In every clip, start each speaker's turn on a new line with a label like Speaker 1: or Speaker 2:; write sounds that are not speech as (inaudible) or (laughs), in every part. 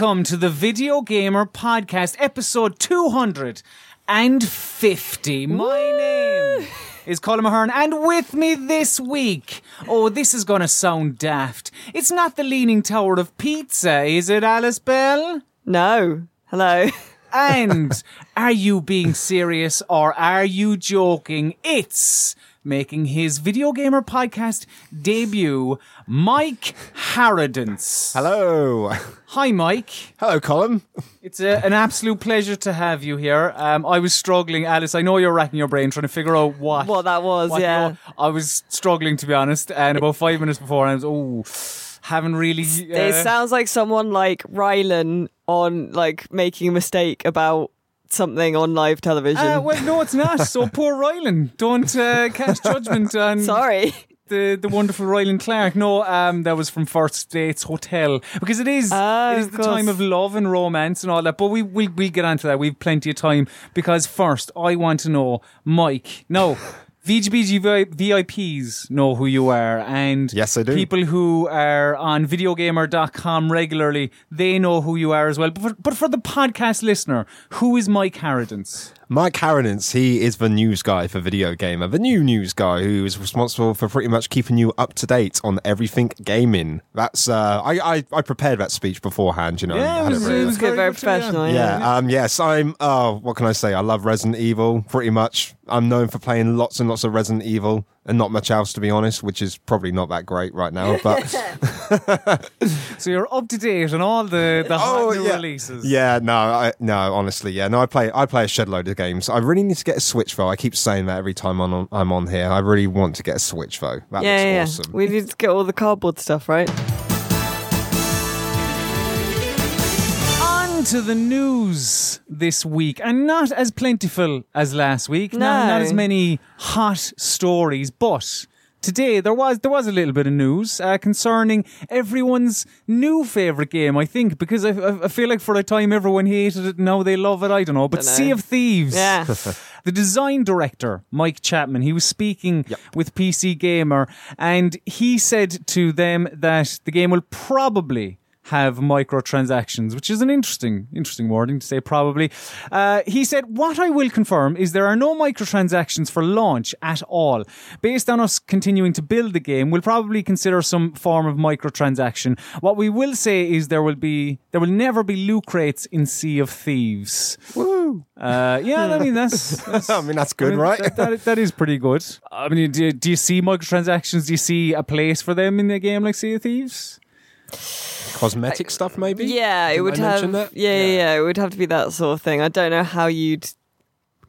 Speaker 1: Welcome to the Video Gamer Podcast, episode 250. My name is Colm Ahern, and with me this week, oh, this is going to sound daft. It's not the Leaning Tower of Pizza, is it, Alice Bell?
Speaker 2: No. Hello. (laughs)
Speaker 1: And are you being serious or are you joking? It's making his Video Gamer Podcast debut, Mike Harradence.
Speaker 3: Hello.
Speaker 1: Hi, Mike.
Speaker 3: Hello, Colm.
Speaker 1: It's a, an absolute pleasure to have you here. Um, I was struggling, Alice. I know you're racking your brain trying to figure out what
Speaker 2: What that was,
Speaker 1: what
Speaker 2: yeah.
Speaker 1: you- I was struggling to be honest, and about five minutes before, I was oh, haven't really.
Speaker 2: it
Speaker 1: uh,
Speaker 2: sounds like someone like Rylan on like making a mistake about something on live television.
Speaker 1: uh, well, no, it's not. So (laughs) poor Rylan. Don't uh, cast judgment on
Speaker 2: Sorry.
Speaker 1: the the wonderful Rylan Clark. No, um, that was from First Dates Hotel because it is it is the
Speaker 2: course.
Speaker 1: time of love and romance and all that. But we we we get onto that. We've plenty of time because first I want to know, Mike. No. VGBG VIPs know who you are, and
Speaker 3: Yes, I do.
Speaker 1: People who are on videogamer.com regularly, they know who you are as well. But for, but for the podcast listener, who is Mike Harradence?
Speaker 3: Mike Harradence, he is the news guy for Video Gamer, the new news guy who is responsible for pretty much keeping you up to date on everything gaming. That's uh, I, I I prepared that speech beforehand, you know.
Speaker 1: Yeah, it
Speaker 3: had
Speaker 1: was-
Speaker 3: ready.
Speaker 1: it was
Speaker 2: Good, very
Speaker 1: good to be on.
Speaker 2: professional.
Speaker 3: yeah,
Speaker 2: Yeah.
Speaker 3: um, yes, I'm. Oh, what can I say? I love Resident Evil. Pretty much, I'm known for playing lots and lots of Resident Evil, and not much else, to be honest. Which is probably not that great right now. But (laughs)
Speaker 1: So you're up to date on all the the hot oh, new
Speaker 3: yeah.
Speaker 1: releases.
Speaker 3: Yeah, no, I, no, honestly, yeah, no. I play, I play a shed load of games. I really need to get a Switch though. I keep saying that every time I'm on, I'm on here. I really want to get a Switch though. That
Speaker 2: yeah, yeah,
Speaker 3: looks
Speaker 2: yeah.
Speaker 3: awesome.
Speaker 2: We need to get all the cardboard stuff, right?
Speaker 1: On to the news this week, and not as plentiful as last week. No,
Speaker 2: No.
Speaker 1: not as many hot stories, but. Today there was there was a little bit of news uh, concerning everyone's new favorite game. I think because I, I I feel like for a time everyone hated it, now they love it. I don't know, but
Speaker 2: Dunno.
Speaker 1: Sea of Thieves.
Speaker 2: Yeah. (laughs) (laughs)
Speaker 1: the design director, Mike Chapman, he was speaking with PC Gamer and he said to them that the game will probably have microtransactions, which is an interesting, interesting wording to say probably. Uh, he said, What I will confirm is there are no microtransactions for launch at all. Based on us continuing to build the game, we'll probably consider some form of microtransaction. What we will say is there will be, there will never be loot crates in Sea of Thieves.
Speaker 3: Woo!
Speaker 1: Uh, yeah, I mean, that's, (laughs) that's
Speaker 3: I mean, that's good,
Speaker 1: I mean,
Speaker 3: right?
Speaker 1: That, that, that is pretty good. I mean, do, do you see microtransactions? Do you see a place for them in a game like Sea of Thieves?
Speaker 3: Cosmetic stuff, maybe.
Speaker 2: Yeah, it
Speaker 3: Didn't
Speaker 2: would
Speaker 3: I
Speaker 2: have. Yeah, yeah, yeah, it would have to be that sort of thing. I don't know how you'd,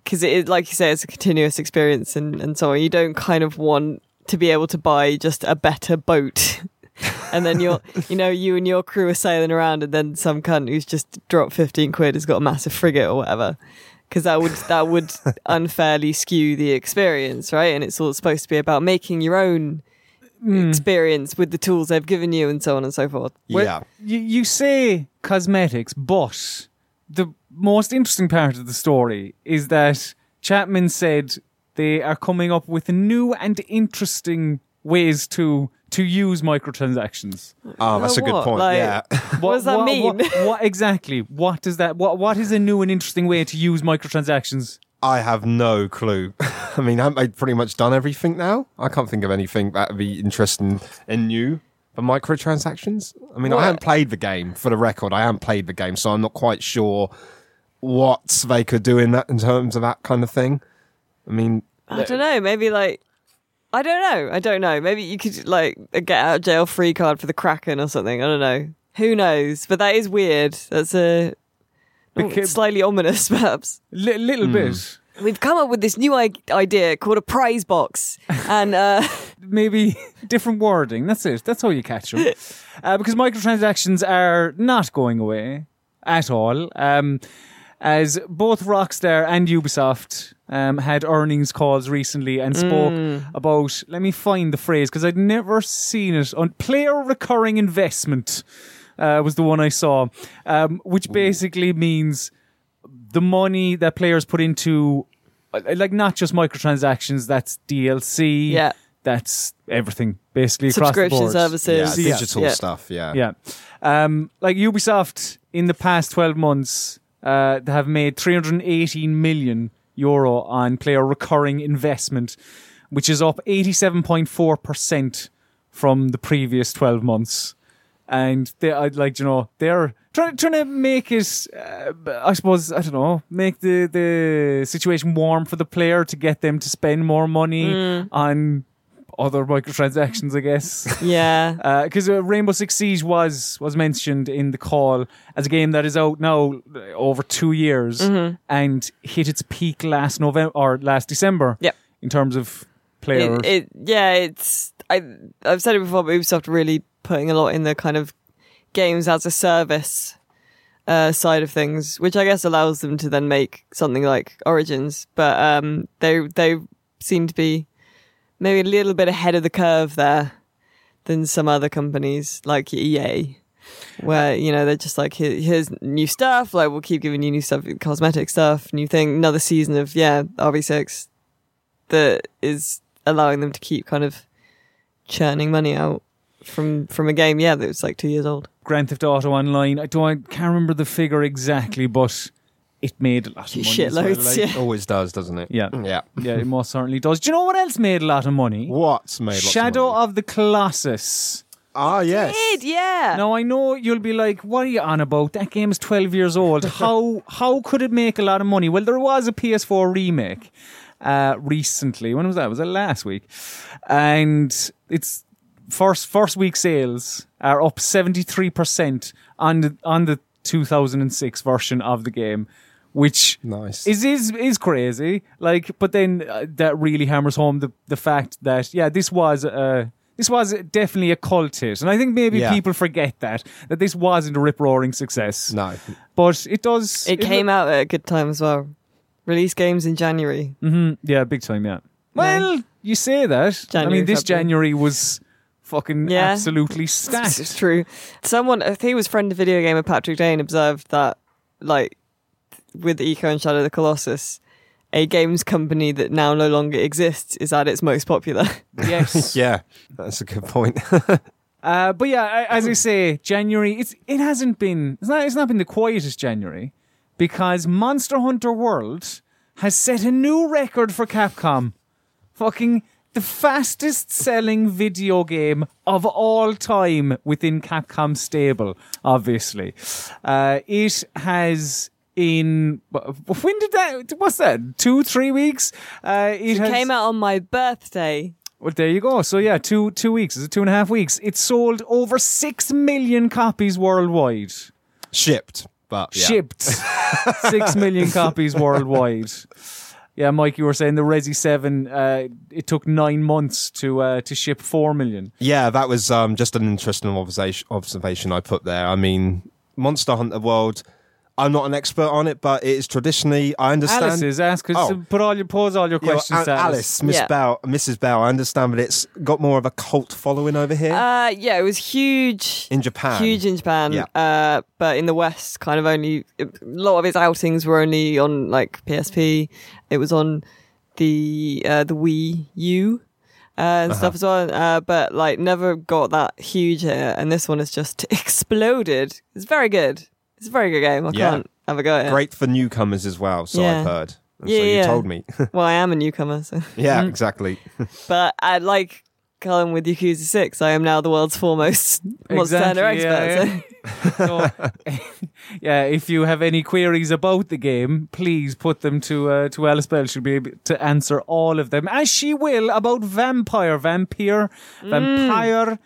Speaker 2: because it is like you say, it's a continuous experience and and so on. You don't kind of want to be able to buy just a better boat. (laughs) And then you're, you know, you and your crew are sailing around, and then some cunt who's just dropped fifteen quid has got a massive frigate or whatever, because that would that would (laughs) unfairly skew the experience, right? And it's all supposed to be about making your own Mm. experience with the tools they've given you, and so on and so forth.
Speaker 1: Well,
Speaker 3: Yeah.
Speaker 1: You, you say cosmetics, but the most interesting part of the story is that Chapman said they are coming up with new and interesting ways to to use microtransactions.
Speaker 3: Oh, that's a
Speaker 2: Well,
Speaker 3: good
Speaker 2: what?
Speaker 3: point.
Speaker 2: Like-
Speaker 3: yeah. (laughs)
Speaker 2: What does that
Speaker 1: what,
Speaker 2: mean?
Speaker 1: What, what exactly? What does that? What what is a new and interesting way to use microtransactions?
Speaker 3: I have no clue. (laughs) I mean, haven't they pretty much done everything now? I can't think of anything that would be interesting and new for microtransactions. I mean,
Speaker 2: What?
Speaker 3: I haven't played the game. For the record, I haven't played the game, so I'm not quite sure what they could do in that in terms of that kind of thing. I mean,
Speaker 2: I don't know. Maybe like I don't know. I don't know. Maybe you could like a get out of jail free card for the Kraken or something. I don't know. Who knows? But that is weird. That's a oh, slightly ominous, (laughs) perhaps.
Speaker 1: Li- little bit.
Speaker 2: We've come up with this new I- idea called a prize box, (laughs) and uh, (laughs)
Speaker 1: maybe different wording. That's it. That's how you catch them. uh, because microtransactions are not going away at all. Um, as both Rockstar and Ubisoft um, had earnings calls recently and spoke about, let me find the phrase because I'd never seen it on player recurring investment. Uh, was the one I saw, um, which basically means the money that players put into, uh, like not just microtransactions, that's DLC,
Speaker 2: Yeah.
Speaker 1: that's everything basically across the
Speaker 2: subscription
Speaker 1: board.
Speaker 2: services.
Speaker 3: yeah,
Speaker 1: Yeah.
Speaker 3: digital
Speaker 2: Yeah.
Speaker 3: stuff. Yeah.
Speaker 1: Yeah. Um, like Ubisoft in the past 12 months, uh, they have made 318 million euro on player recurring investment, which is up 87.4% from the previous 12 months. And they, I'd like, you know, they're trying, trying to make it, uh, I suppose, I don't know, make the, the situation warm for the player to get them to spend more money on other microtransactions, I guess.
Speaker 2: Yeah. (laughs)
Speaker 1: Because uh, Rainbow Six Siege was was mentioned in the call as a game that is out now uh, over two years and hit its peak last November or last December.
Speaker 2: Yeah.
Speaker 1: In terms of players,
Speaker 2: It, it, yeah, it's I I've said it before, but Ubisoft really putting a lot in the kind of games as a service uh, side of things, which I guess allows them to then make something like Origins. But um, they they seem to be maybe a little bit ahead of the curve there than some other companies like EA. Where you know they're just like Here, here's new stuff like we'll keep giving you new stuff cosmetic stuff new thing another season of yeah RV6 that is allowing them to keep kind of churning money out from from a game yeah that was like two years old
Speaker 1: Grand Theft Auto Online. I don't, I can't remember the figure exactly, but it made a lot of money. as well,
Speaker 2: shitloads
Speaker 1: like-
Speaker 2: yeah
Speaker 3: Always does, doesn't it?
Speaker 1: Yeah.
Speaker 3: Yeah. (laughs)
Speaker 1: Yeah, it most certainly does. Do you know what else made a lot of money?
Speaker 3: What's made lots
Speaker 1: Shadow
Speaker 3: of, money?
Speaker 1: of the Colossus.
Speaker 3: Ah, yes.
Speaker 2: Did, yeah
Speaker 1: Now I know you'll be like, "What are you on about? That game is twelve years old. (laughs) How how could it make a lot of money?" Well, there was a PS4 remake uh, recently. When was that? Was it last week? And it's first first week sales are up seventy three percent on the on the two thousand and six version of the game, which
Speaker 3: Nice.
Speaker 1: is is is crazy. Like, but then uh, that really hammers home the the fact that yeah, this was a this was definitely a cult hit, and I think maybe
Speaker 3: Yeah.
Speaker 1: people forget that that this wasn't a rip roaring success.
Speaker 3: no.
Speaker 1: But it does.
Speaker 2: it came out at a good time as well release games in January
Speaker 1: hmm yeah, big time. Yeah. Well, you say that. I mean, this
Speaker 2: February.
Speaker 1: January was fucking
Speaker 2: Yeah.
Speaker 1: absolutely stacked.
Speaker 2: it's
Speaker 1: stacked.
Speaker 2: true someone I think it was friend of video gamer Patrick Dane observed that like with Ico and Shadow of the Colossus a games company that now no longer exists is at its most popular (laughs)
Speaker 1: yes. (laughs)
Speaker 3: Yeah, that's a good point. (laughs)
Speaker 1: Uh, but yeah, as I say, January it's it hasn't been it's not it's not been the quietest January because Monster Hunter World has set a new record for Capcom. Fucking the fastest selling video game of all time within Capcom stable, obviously. Uh, it has in when did that what's that two three weeks uh it,
Speaker 2: it
Speaker 1: has,
Speaker 2: came out on my birthday
Speaker 1: well, there you go. So yeah, two two weeks. Is it two and a half weeks? It sold over six million copies worldwide.
Speaker 3: Shipped, but yeah.
Speaker 1: Shipped (laughs) six million copies worldwide. Yeah, Mike, you were saying the Resi Seven. Uh, it took nine months to uh, to ship four million.
Speaker 3: Yeah, that was um, just an interesting observation, observation I put there. I mean, Monster Hunter World. I'm not an expert on it, but it is traditionally. I understand.
Speaker 1: Alice is ask us
Speaker 3: Oh.
Speaker 1: put all your pause all your
Speaker 3: Yeah, well,
Speaker 1: questions.
Speaker 3: Al-
Speaker 1: to
Speaker 3: Alice, Miss
Speaker 2: Yeah.
Speaker 3: Bell, Mrs. Bell. I understand, but it's got more of a cult following over here
Speaker 2: Uh, yeah, it was huge.
Speaker 3: in Japan.
Speaker 2: Huge in Japan,
Speaker 3: Yeah.
Speaker 2: uh, but in the West, kind of only a lot of its outings were only on like PSP. It was on the uh, the Wii U uh, and stuff as well, uh, but like never got that huge here. And this one has just (laughs) exploded. It's very good. It's a very good game. I
Speaker 3: Yeah.
Speaker 2: can't have a go at it.
Speaker 3: Great for newcomers as well. So
Speaker 2: Yeah.
Speaker 3: I've heard. And
Speaker 2: Yeah,
Speaker 3: so you
Speaker 2: yeah.
Speaker 3: told me. (laughs)
Speaker 2: Well, I am a newcomer, so.
Speaker 3: yeah, exactly. (laughs)
Speaker 2: but I like. Colm with Yakuza 6, I am now the world's foremost (laughs) Monster Hunter
Speaker 1: Exactly,
Speaker 2: expert.
Speaker 1: yeah,
Speaker 2: so-
Speaker 1: So, yeah, if you have any queries about the game, please put them to uh, to Alice Bell. She'll be able to answer all of them, as she will about vampire, vampire, vampire.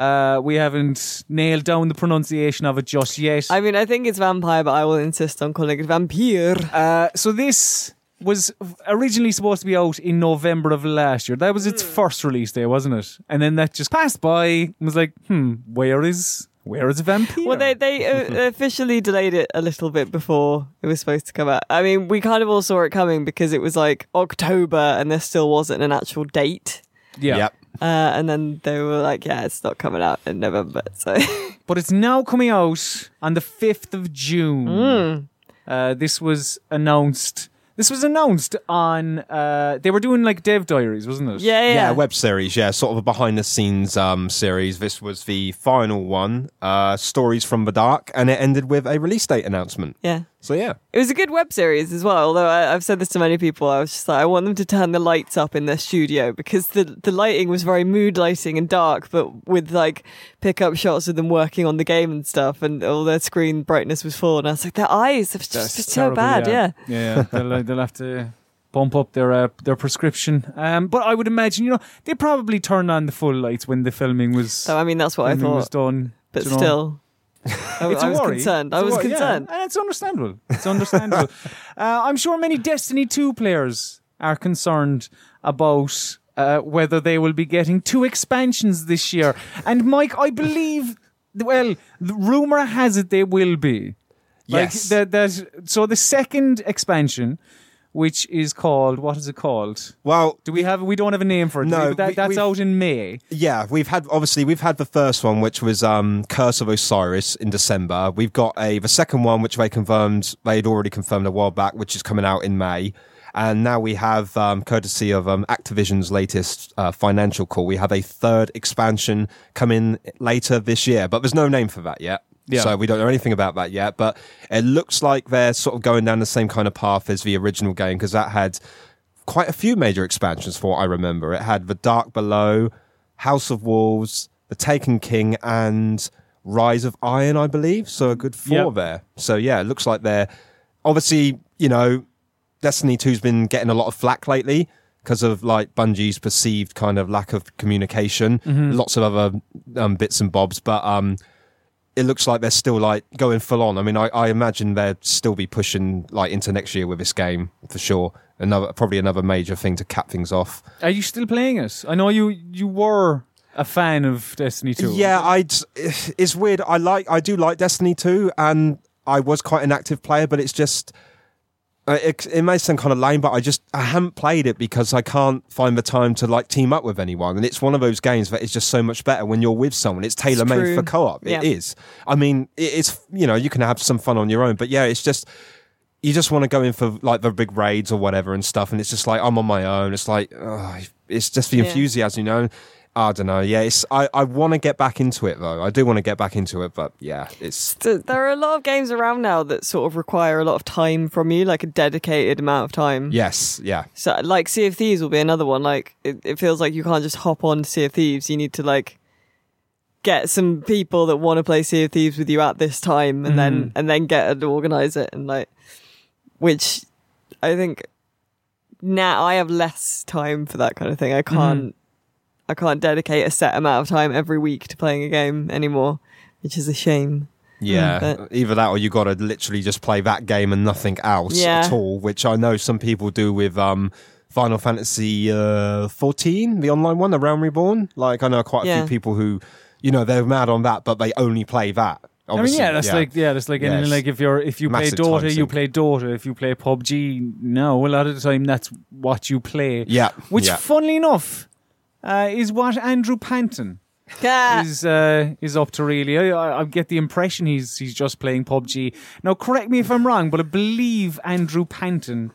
Speaker 1: Uh, we haven't nailed down the pronunciation of it just yet.
Speaker 2: I mean, I think it's vampire, but I will insist on calling it vampire.
Speaker 1: Uh, so this was originally supposed to be out in November of last year. That was its first release day, wasn't it? And then that just passed by and was like, hmm, where is where is Vampire?
Speaker 2: Well, they they uh, (laughs) officially delayed it a little bit before it was supposed to come out. I mean, we kind of all saw it coming because it was like October, and there still wasn't an actual date.
Speaker 1: yeah.
Speaker 3: Yep.
Speaker 2: Uh, and then they were like, "Yeah, it's not coming out in November." So (laughs)
Speaker 1: But it's now coming out on the 5th of June.
Speaker 2: Mm.
Speaker 1: Uh, this was announced This was announced on. Uh, they were doing like dev diaries, wasn't it?
Speaker 2: Yeah, yeah.
Speaker 3: Yeah, web series. Yeah, sort of a behind the scenes um, series. This was the final one, uh, Stories from the Dark, and it ended with a release date announcement.
Speaker 2: yeah.
Speaker 3: So yeah,
Speaker 2: It was a good web series as well. Although I, I've said this to many people, I was just like, I want them to turn the lights up in their studio because the the lighting was very mood lighting and dark, but with like pickup shots of them working on the game and stuff, and all their screen brightness was full. And I was like, their eyes, it's just it's so bad. Yeah.
Speaker 1: yeah, yeah. they'll, uh, they'll have to bump up their uh, their prescription. Um, but I would imagine, you know, they probably turned on the full lights when the filming was.
Speaker 2: So I mean, that's what I
Speaker 1: filming was done.
Speaker 2: But
Speaker 1: still. know.
Speaker 2: I,
Speaker 1: It's
Speaker 2: I was
Speaker 1: worry.
Speaker 2: concerned. I
Speaker 1: It's a
Speaker 2: was
Speaker 1: worry, yeah.
Speaker 2: concerned.
Speaker 1: and it's understandable. It's understandable. (laughs) uh, I'm sure many Destiny 2 players are concerned about uh, whether they will be getting two expansions this year. And Mike, I believe, well, the rumor has it they will be. Like
Speaker 3: Yes.
Speaker 1: that, that. So the second expansion, which is called what is it called?
Speaker 3: well,
Speaker 1: Do we have? We don't have a name for it.
Speaker 3: No?
Speaker 1: That,
Speaker 3: we-
Speaker 1: that's out in May.
Speaker 3: Yeah, we've had obviously we've had the first one, which was um, Curse of Osiris in December. We've got a the second one, which they confirmed they'd already confirmed a while back, which is coming out in May. And now we have, um, courtesy of um, Activision's latest uh, financial call, we have a third expansion coming later this year, but there's no name for that yet.
Speaker 1: Yeah.
Speaker 3: So we don't know anything about that yet, but it looks like they're sort of going down the same kind of path as the original game because that had quite a few major expansions for what I remember. It had The Dark Below, House of Wolves, The Taken King, and Rise of Iron, I believe. So a good four
Speaker 1: Yep.
Speaker 3: there. So yeah, it looks like they're obviously, you know, Destiny 2's been getting a lot of flack lately because of like Bungie's perceived kind of lack of communication, lots of other um, bits and bobs, but um, it looks like they're still like going full on. I mean, I, I imagine they'll still be pushing like into next year with this game for sure. Another probably another major thing to cap things off.
Speaker 1: Are you still playing it? I know you. You were a fan of Destiny 2.
Speaker 3: Yeah, I'd. (sighs) It's weird. I like. I do like Destiny 2, and I was quite an active player, but it's just. Uh, It, it may sound kind of lame, but I just I haven't played it because I can't find the time to like team up with anyone, and it's one of those games that is just so much better when you're with someone. It's tailor made for co-op.
Speaker 2: Yeah.
Speaker 3: It is. I mean, it, it's you know you can have some fun on your own, but yeah, it's just you just want to go in for like the big raids or whatever and stuff, and it's just like I'm on my own. It's like ugh, it's just the
Speaker 2: Yeah.
Speaker 3: enthusiasm, you know. I don't know. Yeah, it's I, I want to get back into it though. I do want to get back into it, but yeah, it's
Speaker 2: there are a lot of games around now that sort of require a lot of time from you, like a dedicated amount of time.
Speaker 3: yes, yeah,
Speaker 2: So, like Sea of Thieves will be another one. Like, it, it feels like you can't just hop on Sea of Thieves. You need to like get some people that want to play Sea of Thieves with you at this time, and then mm-hmm. and then get and organize it, and like, which I think now I have less time for that kind of thing. I mm-hmm. can't I can't dedicate a set amount of time every week to playing a game anymore, which is a shame.
Speaker 3: yeah.
Speaker 2: But-
Speaker 3: Either that, or you got to literally just play that game and nothing else
Speaker 2: Yeah.
Speaker 3: at all. Which I know some people do with um, Final Fantasy uh, 14, the online one, the Realm Reborn. Like I know quite a
Speaker 2: Yeah.
Speaker 3: few people who, you know, they're mad on that, but they only play that.
Speaker 1: I mean, yeah, that's like yeah, that's like
Speaker 3: Yeah,
Speaker 1: anything.
Speaker 3: it's
Speaker 1: Like if you're if you play
Speaker 3: massive time
Speaker 1: Dota, you play Dota. If you play PUBG, no, a lot of the time that's what you play.
Speaker 3: yeah,
Speaker 1: Which,
Speaker 3: yeah.
Speaker 1: funnily enough, uh, is what Andrew Panton (laughs) is uh, is up to. Really, I, I- I get the impression he's he's just playing PUBG. Now, correct me if I'm wrong, but I believe Andrew Panton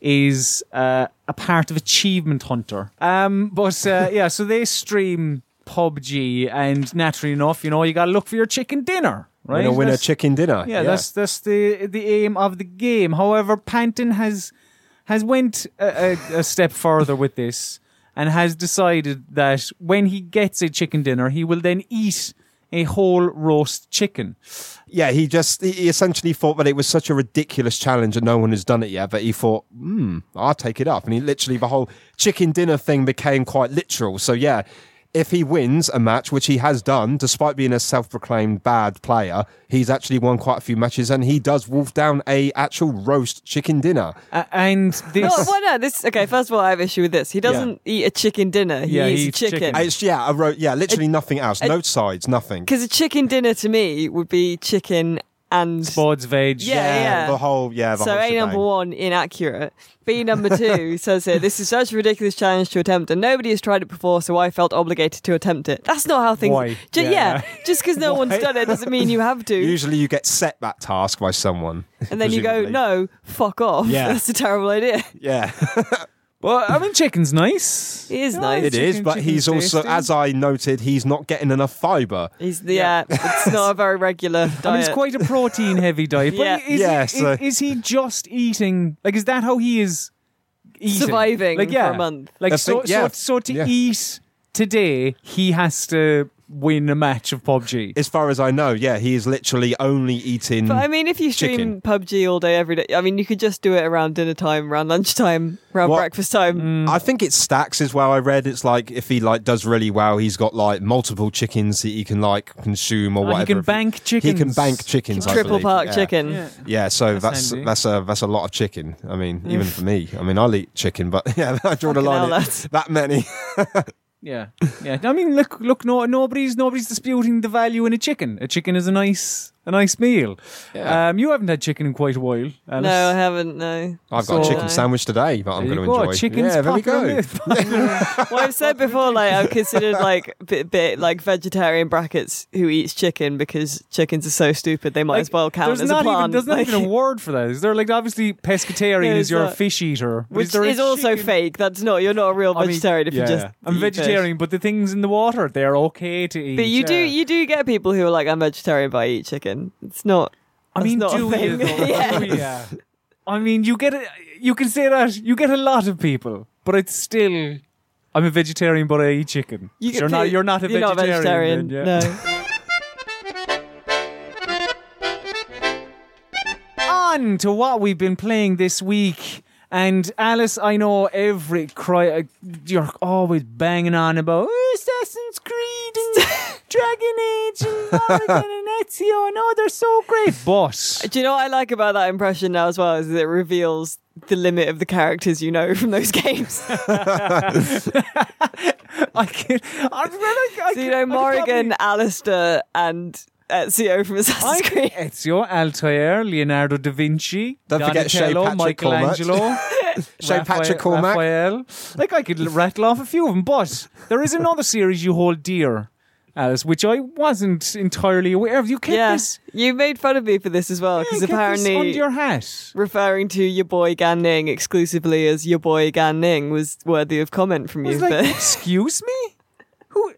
Speaker 1: is uh, a part of Achievement Hunter. Um, but uh, (laughs) yeah, so they stream PUBG, and naturally enough, you know, you got to look for your chicken dinner, right?
Speaker 3: Winner, winner,
Speaker 1: That's- a
Speaker 3: chicken dinner.
Speaker 1: yeah, that's that's the the aim of the game. However, Panton has has went a, a, a step further with this and has decided that when he gets a chicken dinner, he will then eat a whole roast chicken.
Speaker 3: yeah, he just he essentially thought that it was such a ridiculous challenge and no one has done it yet. But he thought, hmm, I'll take it up. And he literally the whole chicken dinner thing became quite literal. So yeah, if he wins a match, which he has done, despite being a self-proclaimed bad player, he's actually won quite a few matches, and he does wolf down a actual roast chicken dinner.
Speaker 1: Uh, and this,
Speaker 2: No, why not? This okay. First of all, I have issue with this. He doesn't eat a chicken dinner. He
Speaker 1: Yeah,
Speaker 2: eats a
Speaker 1: eats
Speaker 2: chicken.
Speaker 1: chicken.
Speaker 3: It's yeah, a ro- yeah, literally nothing else, no sides, nothing.
Speaker 2: Because a chicken dinner to me would be chicken and
Speaker 1: Spuds, veg.
Speaker 2: Yeah, yeah.
Speaker 3: The whole, yeah, the
Speaker 2: so
Speaker 3: whole
Speaker 2: A
Speaker 3: shebang.
Speaker 2: number one inaccurate. B number two (laughs) says here this is such a ridiculous challenge to attempt, and nobody has tried it before, so I felt obligated to attempt it. That's not how things.
Speaker 1: Why?
Speaker 2: Ju-
Speaker 1: Yeah.
Speaker 2: yeah. just because no (laughs) one's done it doesn't mean you have to.
Speaker 3: Usually you get set that task by someone.
Speaker 2: and then you go, no, fuck off.
Speaker 3: Yeah. (laughs)
Speaker 2: That's a terrible idea.
Speaker 3: Yeah,
Speaker 1: Well, I mean, chicken's nice.
Speaker 2: It is
Speaker 1: Yeah,
Speaker 2: nice.
Speaker 3: it is,
Speaker 1: Chicken-
Speaker 3: but
Speaker 1: chicken's
Speaker 3: he's also,
Speaker 1: tasty.
Speaker 3: as I noted, he's not getting enough fibre.
Speaker 2: He's the, yeah. it's not a very regular (laughs) diet.
Speaker 1: I mean, it's quite a protein-heavy diet. But
Speaker 2: Yeah.
Speaker 1: is,
Speaker 3: Yeah,
Speaker 1: he,
Speaker 3: so-
Speaker 1: is, is he just eating? Like, is that how he is eating?
Speaker 2: Surviving
Speaker 1: like, yeah.
Speaker 2: for a month.
Speaker 1: Like,
Speaker 3: I
Speaker 1: so,
Speaker 3: think- yeah.
Speaker 1: so, so to
Speaker 3: Yeah.
Speaker 1: eat today, he has to win a match of PUBG.
Speaker 3: As far as I know, yeah, he is literally only eating.
Speaker 2: But I mean, if you stream
Speaker 3: chicken.
Speaker 2: PUBG all day, every day, I mean, you could just do it around dinner time, around lunchtime, around
Speaker 3: What-
Speaker 2: breakfast time.
Speaker 1: Mm.
Speaker 3: I think it stacks as well. I read it's like if he like does really well, he's got like multiple chickens that he can like consume or
Speaker 1: Oh, he can
Speaker 3: If
Speaker 1: bank chickens.
Speaker 3: He can bank chickens. I
Speaker 2: Triple
Speaker 3: believe.
Speaker 2: park
Speaker 3: yeah.
Speaker 2: chicken.
Speaker 1: Yeah.
Speaker 3: Yeah, so
Speaker 1: That's
Speaker 3: that's that's a that's a lot of chicken. I mean, even for me. I mean, I'll eat chicken, but (laughs) yeah, I draw the line at that many. (laughs)
Speaker 1: Yeah, yeah. I mean, look, look. No, nobody's nobody's disputing the value in a chicken. A chicken is a nice, a nice meal.
Speaker 3: Yeah.
Speaker 1: Um, you haven't had chicken in quite a while. Alice.
Speaker 2: No, I haven't. No.
Speaker 3: I've got a
Speaker 1: So-
Speaker 3: chicken sandwich today that I'm
Speaker 1: There
Speaker 3: going
Speaker 1: you
Speaker 3: to
Speaker 1: go.
Speaker 3: enjoy.
Speaker 1: Chicken's
Speaker 3: yeah, there we
Speaker 1: popular
Speaker 3: go.
Speaker 1: myth. (laughs)
Speaker 2: Well, I've said before, like I've considered like bit, bit like vegetarian brackets who eats chicken because chickens are so stupid they might
Speaker 1: Like,
Speaker 2: as well count
Speaker 1: there's
Speaker 2: as
Speaker 1: not
Speaker 2: a plant.
Speaker 1: Even, there's not
Speaker 2: Like,
Speaker 1: even a word for that. Is there like obviously pescatarian
Speaker 2: No,
Speaker 1: is you're a
Speaker 2: not.
Speaker 1: fish eater, but
Speaker 2: which
Speaker 1: there a
Speaker 2: is also
Speaker 1: chicken-
Speaker 2: fake. That's not. You're not a real
Speaker 1: I mean,
Speaker 2: vegetarian if
Speaker 1: yeah,
Speaker 2: you just.
Speaker 1: I'm
Speaker 2: eat fish.
Speaker 1: vegetarian, but the things in the water they're okay to eat.
Speaker 2: But you do
Speaker 1: yeah.
Speaker 2: you do get people who are like I'm vegetarian but I eat chicken. It's not.
Speaker 1: I mean,
Speaker 2: not
Speaker 1: do you?
Speaker 2: thing.
Speaker 1: Though? (laughs)
Speaker 2: Yeah.
Speaker 1: Do you? I mean, you get it. You can say that you get a lot of people, but it's still. I'm a vegetarian, but I eat chicken.
Speaker 2: You get
Speaker 1: you're not.
Speaker 2: pe-
Speaker 1: You're not a
Speaker 2: you're
Speaker 1: vegetarian.
Speaker 2: Not a vegetarian.
Speaker 1: then, yeah.
Speaker 2: No. (laughs)
Speaker 1: on to what we've been playing this week. And Alice, I know every cry uh, you're always banging on about "Oh, Assassin's Creed and (laughs) Dragon Age and Morrigan and Ezio. No, they're so great. (laughs) But
Speaker 2: Do you know what I like about that impression now as well? Is that it reveals the limit of the characters you know from those (laughs) games. (laughs)
Speaker 1: I can I, really, I
Speaker 2: so you
Speaker 1: can- I
Speaker 2: know
Speaker 1: can
Speaker 2: Morrigan,
Speaker 1: probably-
Speaker 2: Alistair, and Ezio from Assassin's
Speaker 1: can
Speaker 2: Creed.
Speaker 1: Ezio, Altair, Leonardo da Vinci,
Speaker 3: Don't forget Shay
Speaker 1: Donatello,
Speaker 3: Patrick Cormac.
Speaker 1: Michelangelo,
Speaker 3: Shay Patrick Cormac.
Speaker 1: Raphael. Like I could rattle off a few of them, but there is another series you hold dear, Alice, which I wasn't entirely aware of. You kept
Speaker 2: Yeah,
Speaker 1: this,
Speaker 2: you made fun of me for this as well because
Speaker 1: this
Speaker 2: apparently
Speaker 1: under your hat.
Speaker 2: referring to your boy Gan Ning exclusively as your boy Gan Ning was worthy of comment from you.
Speaker 1: like,
Speaker 2: but
Speaker 1: excuse me, who?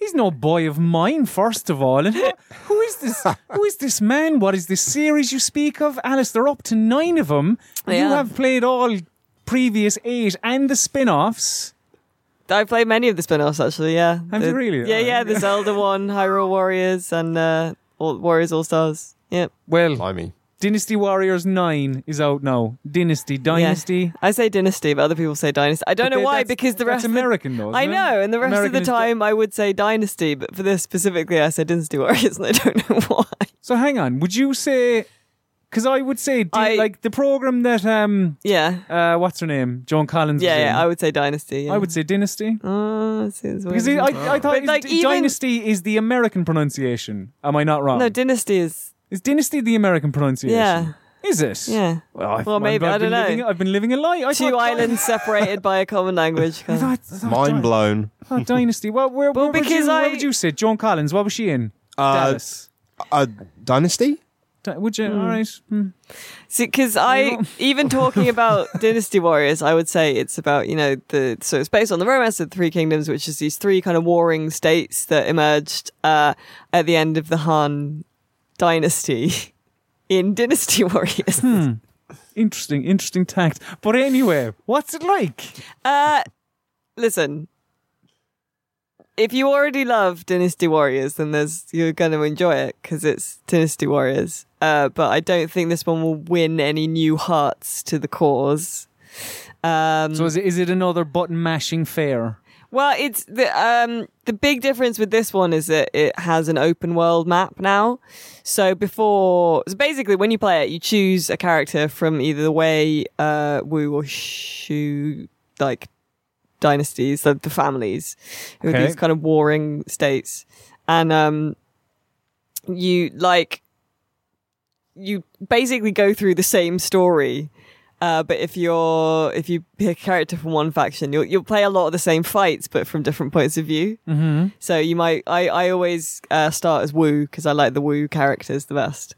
Speaker 1: He's no boy of mine, first of all. And who, who is this? Who is this man? What is this series you speak of, Alice? They're up to nine of them. You
Speaker 2: Yeah.
Speaker 1: have played all previous eight and the spin-offs.
Speaker 2: I played many of the spin-offs actually. Yeah,
Speaker 1: Have
Speaker 2: The-
Speaker 1: you really?
Speaker 2: Yeah, yeah. The. (laughs) Zelda one, Hyrule Warriors, and uh, all, Warriors All Stars. Yeah,
Speaker 1: Well,
Speaker 3: Blimey.
Speaker 1: Dynasty Warriors 9 is out now. Dynasty, Dynasty.
Speaker 2: I say Dynasty, but other people say Dynasty. I don't
Speaker 1: But
Speaker 2: know why because the rest. of the-
Speaker 1: American though.
Speaker 2: I
Speaker 1: isn't it?
Speaker 2: know, and the rest
Speaker 1: American
Speaker 2: of the
Speaker 1: is di-
Speaker 2: time I would say Dynasty, but for this specifically, I said Dynasty Warriors, and I don't (laughs) know why.
Speaker 1: so hang on, would you say? Because I would say, Dy-
Speaker 2: I-
Speaker 1: like the program that um,
Speaker 2: Yeah,
Speaker 1: uh, what's her name, Joan Collins.
Speaker 2: yeah,
Speaker 1: was in,
Speaker 2: yeah. I would say Dynasty. Yeah.
Speaker 1: I would say Dynasty.
Speaker 2: Oh, it seems
Speaker 1: Because
Speaker 2: weird.
Speaker 1: it, I, I thought
Speaker 2: But,
Speaker 1: it's-
Speaker 2: like, even-
Speaker 1: Dynasty is the American pronunciation. Am I not wrong?
Speaker 2: no, Dynasty is.
Speaker 1: is Dynasty the American pronunciation?
Speaker 2: Yeah,
Speaker 1: Is it?
Speaker 2: yeah.
Speaker 1: Well, I've,
Speaker 2: Well, maybe,
Speaker 1: I've
Speaker 2: I
Speaker 1: been
Speaker 2: don't know.
Speaker 1: living- I've been living a lie. I
Speaker 2: Two
Speaker 1: thought-
Speaker 2: islands (laughs) separated by a common language.
Speaker 1: I thought, I thought
Speaker 3: Mind blown.
Speaker 1: Oh, Dynasty. Well, where,
Speaker 2: Well,
Speaker 1: where, would
Speaker 2: because
Speaker 1: you, where
Speaker 2: I-
Speaker 1: would you sit? Joan Collins. What was she in?
Speaker 3: Uh,
Speaker 1: Dallas.
Speaker 3: uh, Dynasty?
Speaker 1: Would you? All right. Hmm.
Speaker 2: See, because I (laughs) even talking about Dynasty Warriors, I would say it's about you know the so it's based on the romance of the Three Kingdoms, which is these three kind of warring states that emerged uh, at the end of the Han dynasty (laughs) in Dynasty (laughs) Warriors.
Speaker 1: Hmm. Interesting, interesting tact. But anyway, what's it like?
Speaker 2: Uh, listen, if you already love Dynasty Warriors, then there's you're going to enjoy it because it's Dynasty Warriors. Uh, but I don't think this one will win any new hearts to the cause. Um,
Speaker 1: So is it, is it another button mashing fair?
Speaker 2: well, it's the um the big difference with this one is that it has an open world map now. So before, so basically, when you play it, you choose a character from either the Wei uh, Wu, or Shu, like dynasties, the, the families, who are these kind of warring states, and um, you like you basically go through the same story. Uh, but if you're if you pick a character from one faction, you'll you'll play a lot of the same fights, but from different points of view.
Speaker 1: Mm-hmm.
Speaker 2: So you might I I always uh, start as Wu because I like the Wu characters the best.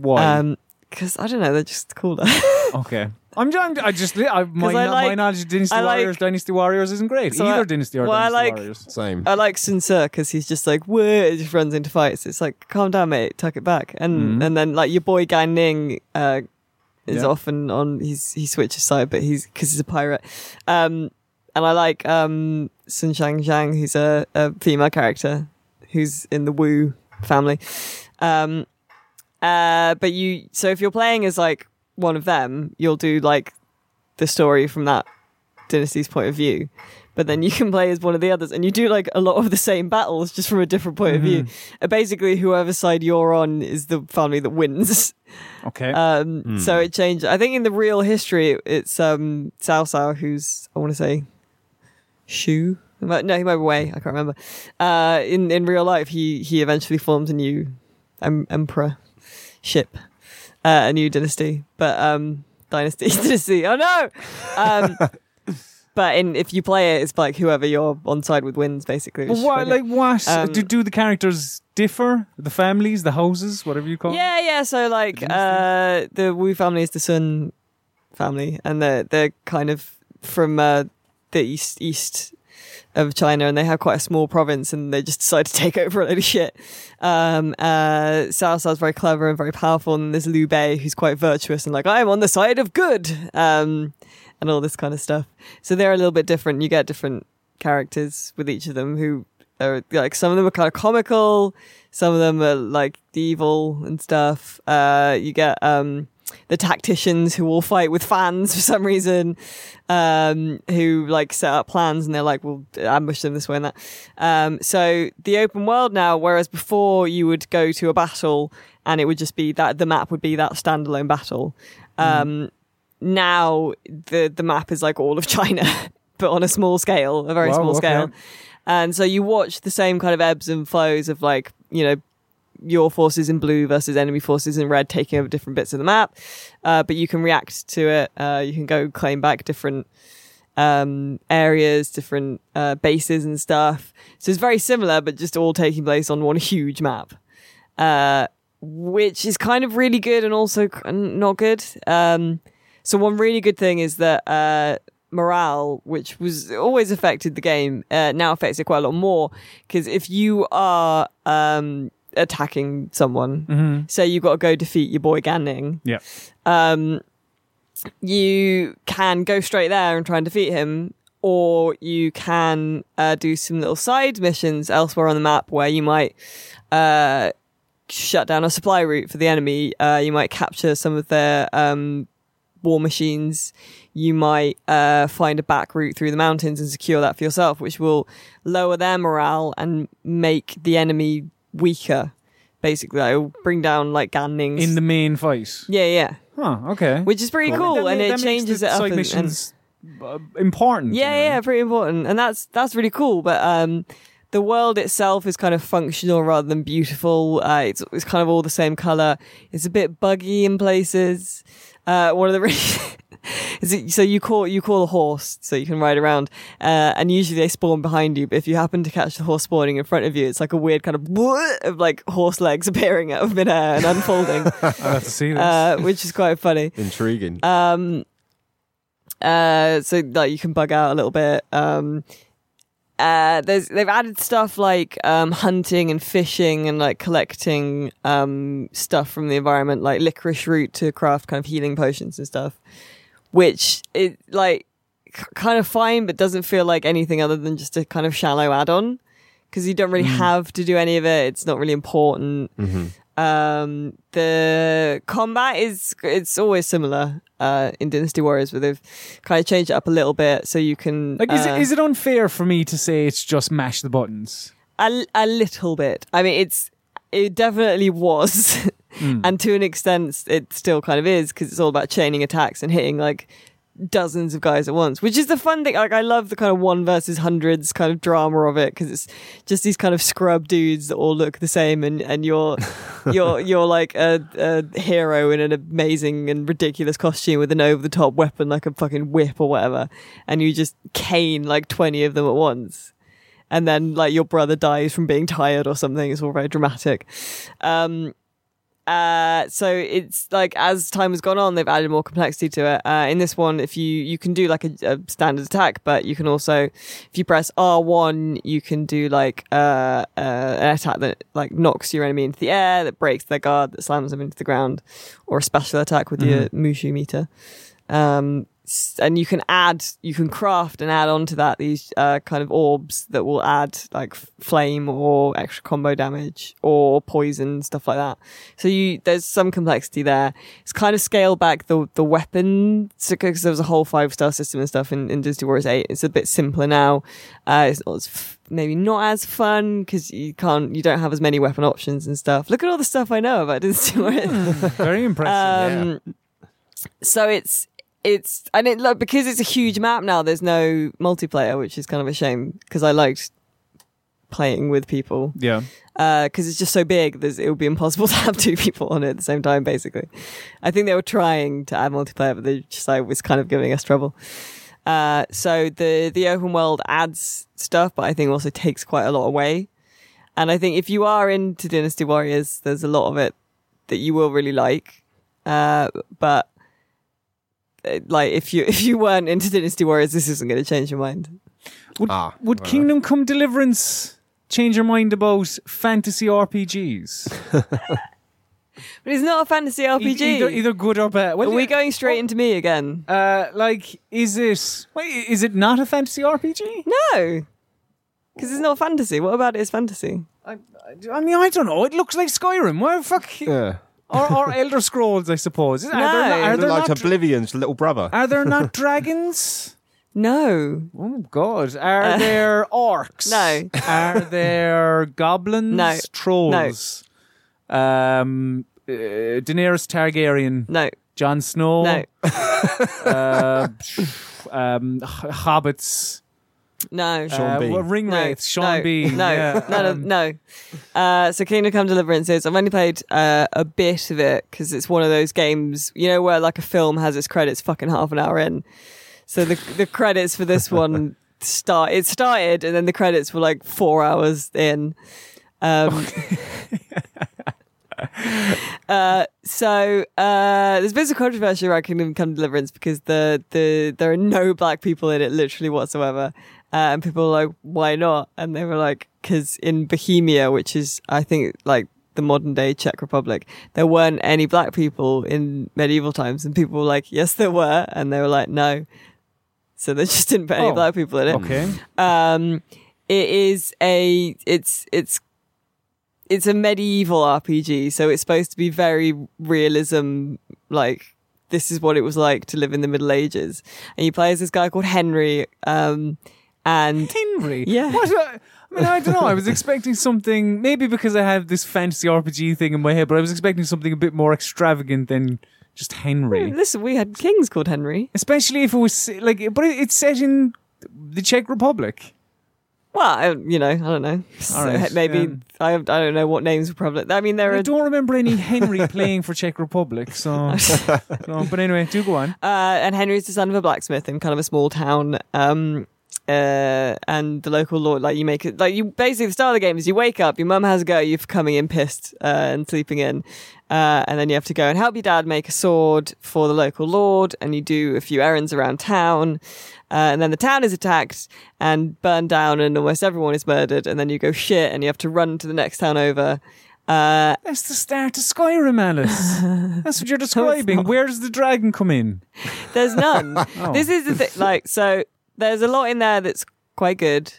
Speaker 1: Why?
Speaker 2: Um, because I don't know, they're just cooler. (laughs)
Speaker 1: okay. I'm, I'm I just I, my,
Speaker 2: I
Speaker 1: my
Speaker 2: like-
Speaker 1: knowledge of Dynasty
Speaker 2: I like-
Speaker 1: Warriors, Dynasty Warriors isn't great.
Speaker 2: So
Speaker 1: Either
Speaker 2: I-
Speaker 1: Dynasty or
Speaker 2: well, I like-
Speaker 1: Warriors.
Speaker 3: Same.
Speaker 2: I like Sun Ce because he's just like, whoa, it just runs into fights. It's like, calm down, mate, tuck it back. And
Speaker 1: Mhm.
Speaker 2: and then like your boy Gan Ning uh, is
Speaker 1: Yeah.
Speaker 2: often on, he's he switches side, but he's because he's a pirate. Um, and I like um, Sun Shangxiang, who's a, a female character who's in the Wu family. Um, uh, but you, so if you're playing as like one of them, you'll do like the story from that dynasty's point of view. But then you can play as one of the others, and you do like a lot of the same battles, just from a different point of view. Uh, basically, whoever side you're on is the family that wins. (laughs)
Speaker 1: Okay.
Speaker 2: Um, So it changed. I think in the real history, it's um, Cao Cao, who's I want to say Shu. But No, he might be Wei. I can't remember. Uh, in in real life, he he eventually formed a new em- emperor ship, uh, a new dynasty. But um, dynasty (laughs) dynasty. Oh no. Um, (laughs) but in if you play it, it's like whoever you're on side with wins, basically.
Speaker 1: But what, like what?
Speaker 2: Um,
Speaker 1: do, do the characters differ? The families, the houses, whatever you call them?
Speaker 2: Yeah, yeah. So like
Speaker 1: The
Speaker 2: uh the Wu family is the Sun family and they're they're kind of from uh the east east of China and they have quite a small province and they just decide to (laughs) take over a load of shit. Um uh Cao Cao's very clever and very powerful and there's Liu Bei who's quite virtuous and like I'm on the side of good. Um and all this kind of stuff. So they're a little bit different. You get different characters with each of them who are like some of them are kind of comical, some of them are like evil and stuff. Uh, you get um, the tacticians who will fight with fans for some reason, um, who like set up plans and they're like, we'll ambush them this way and that. Um, so the open world now, whereas before you would go to a battle and it would just be that the map would be that standalone battle. Um, now the the map is like all of China, (laughs) but on a small scale, a very
Speaker 1: Wow,
Speaker 2: small
Speaker 1: okay.
Speaker 2: scale. And so you watch the same kind of ebbs and flows of like, you know, your forces in blue versus enemy forces in red taking over different bits of the map. Uh, but you can react to it. Uh, you can go claim back different um, areas, different uh, bases and stuff. So it's very similar, but just all taking place on one (laughs) huge map. Uh, which is kind of really good and also not good. Um, so one really good thing is that uh, morale, which was always affected the game, uh, now affects it quite a lot more. Because if you are um, attacking someone,
Speaker 1: Mm-hmm.
Speaker 2: say you got to go defeat your boy Gan Ning,
Speaker 1: Yeah.
Speaker 2: um, you can go straight there and try and defeat him, or you can uh, do some little side missions elsewhere on the map where you might uh, shut down a supply route for the enemy. Uh, you might capture some of their um, war machines. You might uh, find a back route through the mountains and secure that for yourself, which will lower their morale and make the enemy weaker. Basically, it will bring down like Gan Ning's.
Speaker 1: In the main fight.
Speaker 2: yeah, yeah,
Speaker 1: Huh, okay.
Speaker 2: which is pretty cool,
Speaker 1: That ma-
Speaker 2: and
Speaker 1: that
Speaker 2: it
Speaker 1: makes
Speaker 2: changes
Speaker 1: the
Speaker 2: it up.
Speaker 1: side
Speaker 2: and- and-
Speaker 1: missions uh, important.
Speaker 2: yeah, yeah, pretty important, and that's that's really cool. But um, the world itself is kind of functional rather than beautiful. Uh, it's it's kind of all the same color. It's a bit buggy in places. Uh, one of the (laughs) it, so you call you call a horse so you can ride around, uh, and usually they spawn behind you. But if you happen to catch the horse spawning in front of you, it's like a weird kind of (laughs) of like horse legs (laughs) appearing out of midair and unfolding, (laughs)
Speaker 1: I'll have to see this.
Speaker 2: uh, which is quite funny.
Speaker 3: Intriguing.
Speaker 2: Um, uh, so like you can bug out a little bit. Um, uh, there's they've added stuff like um, hunting and fishing and like collecting um, stuff from the environment, like licorice root to craft kind of healing potions and stuff, which it like kind of fine, but doesn't feel like anything other than just a kind of shallow add-on because you don't really have to do any of it. It's not really important um the combat is it's always similar uh in dynasty warriors where they've kind of changed it up a little bit so you can
Speaker 1: like, is,
Speaker 2: uh,
Speaker 1: it, is it unfair for me to say it's just mash the buttons?
Speaker 2: a, a little bit i mean it's it definitely was (laughs) and to an extent it still kind of is because it's all about chaining attacks and hitting like dozens of guys at once which is the fun thing like i love the kind of one versus hundreds kind of drama of it because it's just these kind of scrub dudes that all look the same and and you're (laughs) you're you're like a, a hero in an amazing and ridiculous costume with an over the top weapon like a fucking whip or whatever, and you just cane like twenty of them at once. And then like your brother dies from being tired or something. It's all very dramatic. Um uh, so it's like as time has gone on, they've added more complexity to it. Uh, in this one, if you you can do like a, a standard attack, but you can also, if you press R one, you can do like uh, uh, an attack that like knocks your enemy into the air, that breaks their guard, that slams them into the ground, or a special attack with your Musou meter. Um, and you can add, you can craft and add onto that these uh, kind of orbs that will add like flame or extra combo damage or poison stuff like that. So you there's some complexity there. It's kind of scaled back the the weapon because there was a whole five star system and stuff in, in Dynasty Warriors Eight. It's a bit simpler now. Uh, it's, not maybe not as fun because you can't you don't have as many weapon options and stuff. Look at all the stuff I know about Dynasty Warriors.
Speaker 1: Very impressive.
Speaker 2: Um, So it's it's and it like because it's a huge map now. There's no multiplayer, which is kind of a shame because I liked playing with people
Speaker 1: yeah.
Speaker 2: because it's just so big. There's, it would be impossible (laughs) to have two people on it at the same time. Basically, I think they were trying to add multiplayer, but they just like was kind of giving us trouble. Uh, so the the open world adds stuff, but I think also takes quite a lot away. And I think if you are into Dynasty Warriors, there's a lot of it that you will really like. Uh, but uh, like if you (laughs) if you weren't into Dynasty Warriors, this isn't going to change your mind.
Speaker 1: Would,
Speaker 3: Ah,
Speaker 1: would
Speaker 3: fair
Speaker 1: Kingdom Come Deliverance change your mind about fantasy RPGs? (laughs)
Speaker 2: But it's not a fantasy RPG.
Speaker 1: E- Either, either good or bad. Well,
Speaker 2: Are we
Speaker 1: yeah,
Speaker 2: going straight into me again?
Speaker 1: Uh, like, is it? Wait, is it not a fantasy RPG?
Speaker 2: No, because it's not fantasy. What about it is fantasy?
Speaker 1: I, I mean, I don't know. It looks like Skyrim. Well, fuck,
Speaker 3: Yeah.
Speaker 1: Or, or Elder Scrolls, I suppose. Are there
Speaker 2: No.
Speaker 1: not, are there
Speaker 3: like
Speaker 1: not,
Speaker 3: Oblivion's little brother.
Speaker 1: are there not (laughs) dragons?
Speaker 2: No,
Speaker 1: Oh God! Are there (laughs) orcs?
Speaker 2: No.
Speaker 1: Are there goblins?
Speaker 2: No.
Speaker 1: Trolls? Um, uh, Daenerys Targaryen,
Speaker 2: no,
Speaker 1: Jon Snow,
Speaker 2: no, (laughs)
Speaker 1: uh, um, hobbits,
Speaker 2: no.
Speaker 3: Sean
Speaker 1: uh,
Speaker 3: Bean.
Speaker 1: well, ring
Speaker 2: No,
Speaker 1: wraiths, Sean
Speaker 2: no,
Speaker 1: Bean.
Speaker 2: No,
Speaker 1: yeah, (laughs)
Speaker 2: no, no,
Speaker 1: um,
Speaker 2: no. Uh, so Kingdom Come Deliverances, I've only played uh, a bit of it because it's one of those games, you know, where like a film has its credits fucking half an hour in. So the the credits for this (laughs) one start it started and then the credits were like four hours in. Um, (laughs) uh, so uh, there's been some controversy around Kingdom Come Deliverance because the the there are no black people in it literally whatsoever, uh, and people were like, why not? And they were like, because in Bohemia, which is I think like the modern day Czech Republic, there weren't any black people in medieval times, and people were like, yes, there were, and they were like, no. So they (laughs) just didn't put any
Speaker 1: Oh,
Speaker 2: black people in it.
Speaker 1: Okay.
Speaker 2: Um, it is a it's it's it's a medieval RPG, so it's supposed to be very realism. Like this is what it was like to live in the Middle Ages, and you play as this guy called Henry. Um, and
Speaker 1: Henry.
Speaker 2: Yeah.
Speaker 1: What? uh, I mean, I don't know. I was (laughs) expecting something, maybe because I have this fantasy RPG thing in my head, but I was expecting something a bit more extravagant than just Henry.
Speaker 2: listen, we had kings called Henry.
Speaker 1: Especially if it was like, but it- it's set in the Czech Republic.
Speaker 2: Well, I, you know, I don't know.
Speaker 1: All right,
Speaker 2: Maybe
Speaker 1: um,
Speaker 2: I I don't know what names were prevalent. I mean, there
Speaker 1: I
Speaker 2: are
Speaker 1: don't remember any Henry (laughs) playing for Czech Republic, so. (laughs) no, but anyway, do go on.
Speaker 2: Uh, and Henry's the son of a blacksmith in kind of a small town. Um, uh, and the local lord, like you make it, like you basically the start of the game is you wake up, your mum has a go at you for coming in pissed uh, and sleeping in, uh, and then you have to go and help your dad make a sword for the local lord, and you do a few errands around town, uh, and then the town is attacked and burned down, and almost everyone is murdered, and then you go shit, and you have to run to the next town over. Uh,
Speaker 1: That's the start of Skyrim, Alice. (laughs) That's what you're describing.
Speaker 2: not.
Speaker 1: Where does the dragon come in?
Speaker 2: There's none. (laughs)
Speaker 1: Oh.
Speaker 2: This is the thing. Like, so there's a lot in there that's quite good.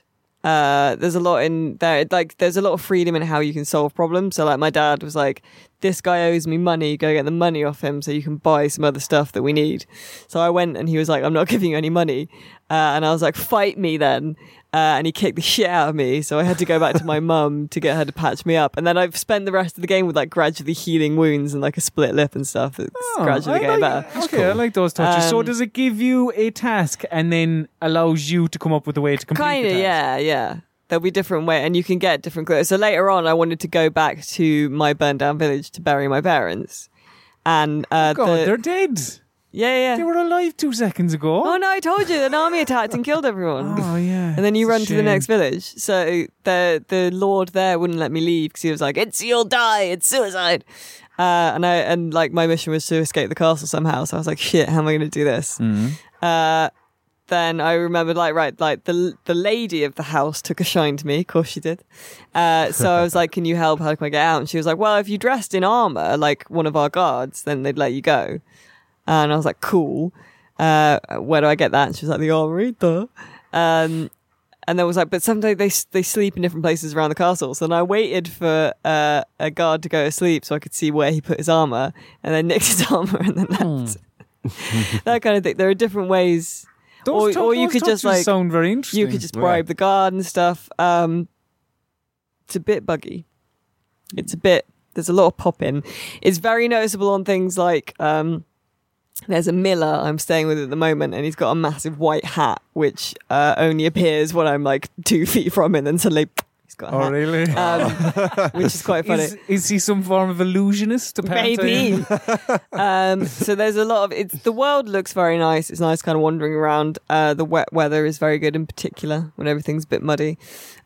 Speaker 2: Uh, there's a lot in there. Like, there's a lot of freedom in how you can solve problems. So, like, my dad was like, "This guy owes me money. Go get the money off him, so you can buy some other stuff that we need." So I went, and he was like, "I'm not giving you any money," uh, and I was like, "Fight me then." Uh, and he kicked the shit out of me, so I had to go back to my (laughs) mum to get her to patch me up. And then I've spent the rest of the game with like gradually healing wounds and like a split lip and stuff. It's gradually
Speaker 1: Oh, I
Speaker 2: getting
Speaker 1: like,
Speaker 2: better.
Speaker 1: Okay, I like those touches. so
Speaker 2: Um,
Speaker 1: does it give you a task and then allows you to come up with a way to complete
Speaker 2: Kind
Speaker 1: the
Speaker 2: of, yeah, yeah. There'll be different way, and you can get different clothes. So later on, I wanted to go back to my burned down village to bury my parents, and uh,
Speaker 1: God,
Speaker 2: the,
Speaker 1: they're dead.
Speaker 2: yeah, yeah.
Speaker 1: They were alive two seconds ago.
Speaker 2: Oh no, I told you, an army attacked and killed everyone.
Speaker 1: Oh, yeah.
Speaker 2: And then you run to the next village. So the the lord there wouldn't let me leave because he was like, "It's you'll die. It's suicide." Uh, and I and like my mission was to escape the castle somehow. So I was like, "Shit, how am I going to do this?"
Speaker 1: Mhm.
Speaker 2: Uh, then I remembered, like, right, like the the lady of the house took a shine to me. Of course she did. Uh, so I was (laughs) like, "Can you help? How can I get out?" And she was like, "Well, if you dressed in armor like one of our guards, then they'd let you go." And I was like, "Cool. Uh, where do I get that?" And she was like, "The armory." Duh. Um, and then was like, but sometimes they they sleep in different places around the castle. So then I waited for uh, a guard to go to sleep so I could see where he put his armor, and then nicked his (laughs) armor and then left. (laughs) that kind of thing. There are different ways.
Speaker 1: Those
Speaker 2: or-
Speaker 1: tou-
Speaker 2: or you could just, like-
Speaker 1: sound very interesting.
Speaker 2: You could just
Speaker 3: Yeah.
Speaker 2: bribe the guard and stuff. Um, it's a bit buggy. It's a bit. There's a lot of pop in. It's very noticeable on things like um, there's a miller I'm staying with at the moment, and he's got a massive white hat, which uh, only appears when I'm like two (laughs) feet from him, and suddenly he's got a
Speaker 1: Oh,
Speaker 2: hat,
Speaker 1: really?
Speaker 2: um, (laughs) which is quite funny.
Speaker 1: Is, is he some form of illusionist? apparently?
Speaker 2: Maybe. (laughs) um, so there's a lot of it's. The world looks very nice. It's nice, kind of wandering around. Uh, the wet weather is very good, in particular when everything's a bit muddy.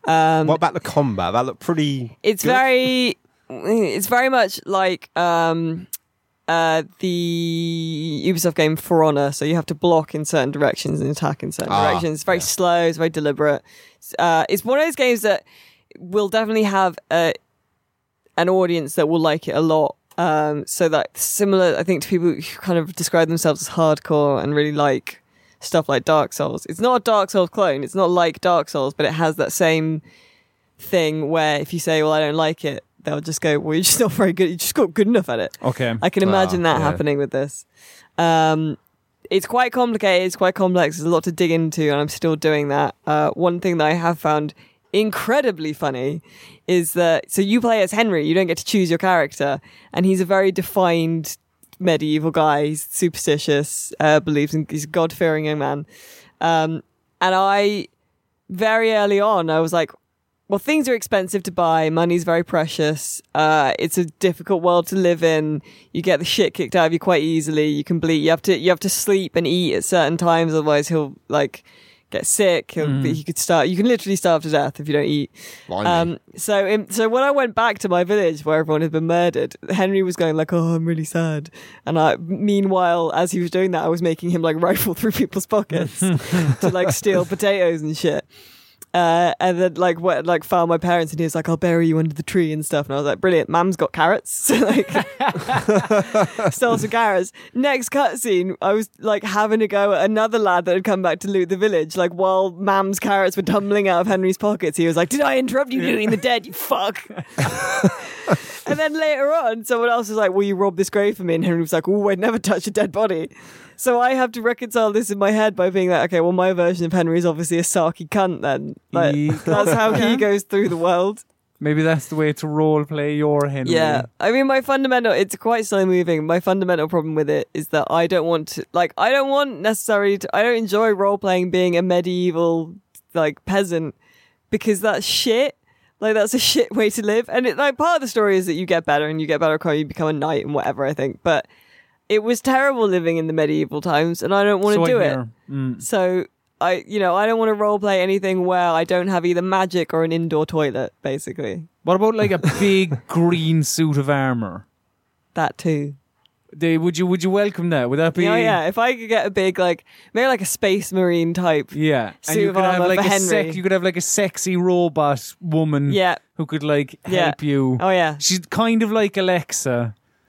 Speaker 2: Um,
Speaker 3: what about the combat? That looked pretty.
Speaker 2: it's
Speaker 3: good.
Speaker 2: very, it's very much like um, uh, the Ubisoft game For Honor. So you have to block in certain directions and attack in certain
Speaker 3: Ah,
Speaker 2: directions. It's very
Speaker 3: yeah.
Speaker 2: slow. It's very deliberate. Uh, it's one of those games that will definitely have a, an audience that will like it a lot. Um, so that similar, I think, to people who kind of describe themselves as hardcore and really like stuff like Dark Souls. It's not a Dark Souls clone. It's not like Dark Souls, but it has that same thing where if you say, "Well, I don't like it," they'll just go, "Well, you're just not very good. You just got good enough at it."
Speaker 1: Okay.
Speaker 2: I can imagine that
Speaker 3: yeah.
Speaker 2: happening with this. Um, it's quite complicated. It's quite complex. There's a lot to dig into, and I'm still doing that. Uh, one thing that I have found incredibly funny is that so you play as Henry. You don't get to choose your character, and he's a very defined medieval guy. He's superstitious, uh, believes in he's a God fearing young man. Um, and I very early on, I was like, well, things are expensive to buy. Money's very precious. Uh, it's a difficult world to live in. You get the shit kicked out of you quite easily. You can bleed. You have to, you have to sleep and eat at certain times. Otherwise he'll like get sick. He'll,
Speaker 1: Mm.
Speaker 2: He could start, you can literally starve to death if you don't eat. Um, so, in, so when I went back to my village where everyone had been murdered, Henry was going like, "Oh, I'm really sad," and I, meanwhile, as he was doing that, I was making him like rifle (laughs) through people's pockets (laughs) to like steal potatoes and shit. Uh, and then like what like found my parents and he was like, I'll bury you under the tree and stuff. And I was like, brilliant. Mam's got carrots. So (laughs) like (laughs) stole some carrots. Next cutscene, I was like having a go at another lad that had come back to loot the village. Like while Mam's carrots were tumbling out of Henry's pockets, he was like, Did I interrupt you looting the dead, you fuck? (laughs) and then later on, someone else was like, Will you rob this grave for me? And Henry was like, Oh, I'd never touch a dead body. So I have to reconcile this in my head by being like, okay, well, my version of Henry is obviously a sarky cunt. Then, like,
Speaker 1: Ye- (laughs)
Speaker 2: that's how he goes through the world.
Speaker 1: Maybe that's the way to role play your Henry.
Speaker 2: Yeah, I mean, my fundamental, it's quite slow moving. My fundamental problem with it is that I don't want to, like, I don't want necessarily to, I don't enjoy role playing being a medieval, like, peasant because that's shit. Like, that's a (laughs) shit way to live. And it, like, part of the story is that you get better and you get better at you become a knight and whatever, I think. But it was terrible living in the medieval times and I don't want to
Speaker 1: So
Speaker 2: do it.
Speaker 1: Mm.
Speaker 2: So I, you know, I don't want to role play anything where I don't have either magic or an indoor toilet, basically.
Speaker 1: What about like a big (laughs) green suit of armor?
Speaker 2: That too.
Speaker 1: They, would you would you welcome that? Would that be?
Speaker 2: Yeah, yeah. If I could get a big, like, maybe like a space marine type.
Speaker 1: Yeah, and you
Speaker 2: of
Speaker 1: could have like a sec- you could have like a sexy robot woman
Speaker 2: Yeah.
Speaker 1: who could like
Speaker 2: Yeah.
Speaker 1: help you.
Speaker 2: Oh yeah.
Speaker 1: She's kind of like Alexa, (laughs)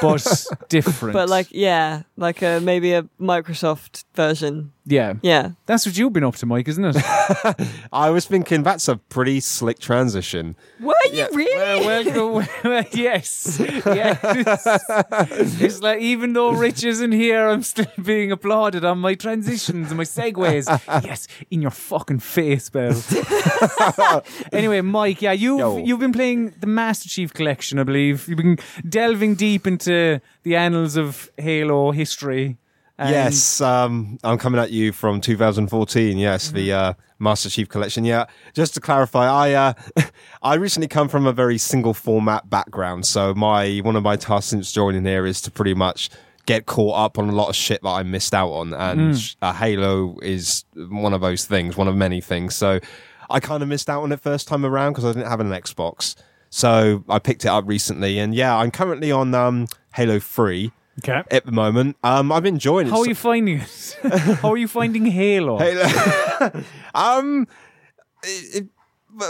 Speaker 1: but (laughs) different.
Speaker 2: But like, yeah, like a maybe a Microsoft version.
Speaker 1: Yeah,
Speaker 2: Yeah.
Speaker 1: that's what you've been up to, Mike, isn't it? (laughs)
Speaker 3: I was thinking that's a pretty slick transition.
Speaker 2: Were you really?
Speaker 1: well, well, well, yes, yes. (laughs) it's like even though Rich isn't here, I'm still (laughs) being applauded on my transitions and my segues. yes, in your fucking face, Bell. anyway, Mike, yeah, you've
Speaker 3: Yo.
Speaker 1: you've been playing the Master Chief Collection, I believe. You've been delving deep into the annals of Halo history. And-
Speaker 3: yes, um, I'm coming at you from 2014. Yes,
Speaker 1: Mm-hmm.
Speaker 3: the uh, Master Chief Collection. Yeah, just to clarify, I uh, (laughs) I recently come from a very single format background, so my one of my tasks since joining here is to pretty much get caught up on a lot of shit that I missed out on, and
Speaker 1: Mm.
Speaker 3: uh, Halo is one of those things, one of many things. So I kind of missed out on it first time around because I didn't have an Xbox. So I picked it up recently, and yeah, I'm currently on um, Halo Three
Speaker 1: Okay.
Speaker 3: at the moment. Um, I'm enjoying it. (laughs)
Speaker 1: How are you finding it? How are you finding Halo?
Speaker 3: Halo. um, it, it,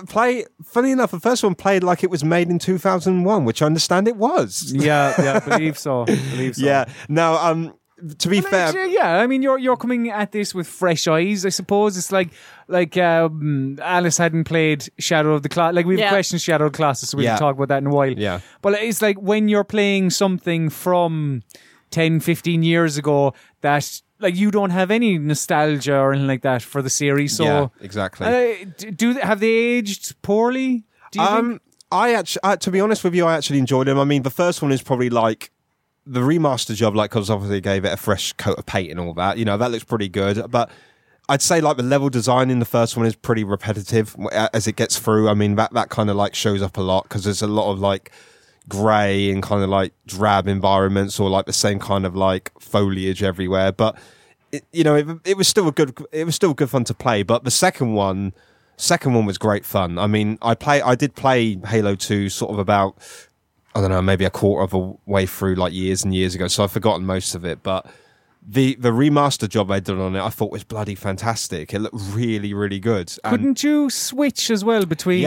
Speaker 3: play. Funny enough, the first one played like it was made in 2001, which I understand it was.
Speaker 1: Yeah, yeah, (laughs) believe so. Believe so.
Speaker 3: Yeah. Now, um, to be
Speaker 1: Well,
Speaker 3: fair,
Speaker 1: actually, yeah, I mean, you're you're coming at this with fresh eyes, I suppose. It's like like um, Alice hadn't played Shadow of the Colossus. Like we've
Speaker 2: Yeah.
Speaker 1: questioned Shadow of the Colossus, so we
Speaker 3: Yeah.
Speaker 1: can talk about that in a while.
Speaker 3: Yeah.
Speaker 1: but it's like when you're playing something from 10, 15 years ago that like you don't have any nostalgia or anything like that for the series. So,
Speaker 3: yeah, exactly.
Speaker 1: uh, do they, have they aged poorly? Do you think?
Speaker 3: Um, I actually, uh, to be honest with you, I actually enjoyed them. I mean, the first one is probably like the remaster job, like because obviously gave it a fresh coat of paint and all that. You know, that looks pretty good. But I'd say like the level design in the first one is pretty repetitive as it gets through. I mean, that that kind of like shows up a lot because there's a lot of like grey and kind of like drab environments or like the same kind of like foliage everywhere. But it, you know, it, it was still a good, it was still good fun to play. But the second one, second one was great fun. I mean, I play, I did play Halo Two sort of about, I don't know, maybe a quarter of a way through, like years and years ago. So I've forgotten most of it, but. The the remaster job I'd done on it, I thought was bloody fantastic. It looked really, really good. And-
Speaker 1: Couldn't you switch as well between?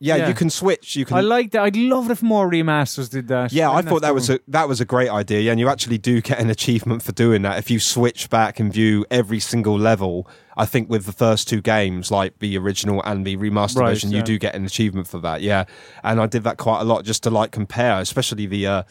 Speaker 3: yeah, yeah, you can switch. You can.
Speaker 1: I like that. I'd love if more remasters did that.
Speaker 3: Yeah, I thought that was a that was a great idea. Yeah, and you actually do get an achievement for doing that if you switch back and view every single level. I think with the first two games, like the original and the remastered
Speaker 1: Right,
Speaker 3: version, you do get an achievement for that. Yeah, and I did that quite a lot just to like compare, especially the uh,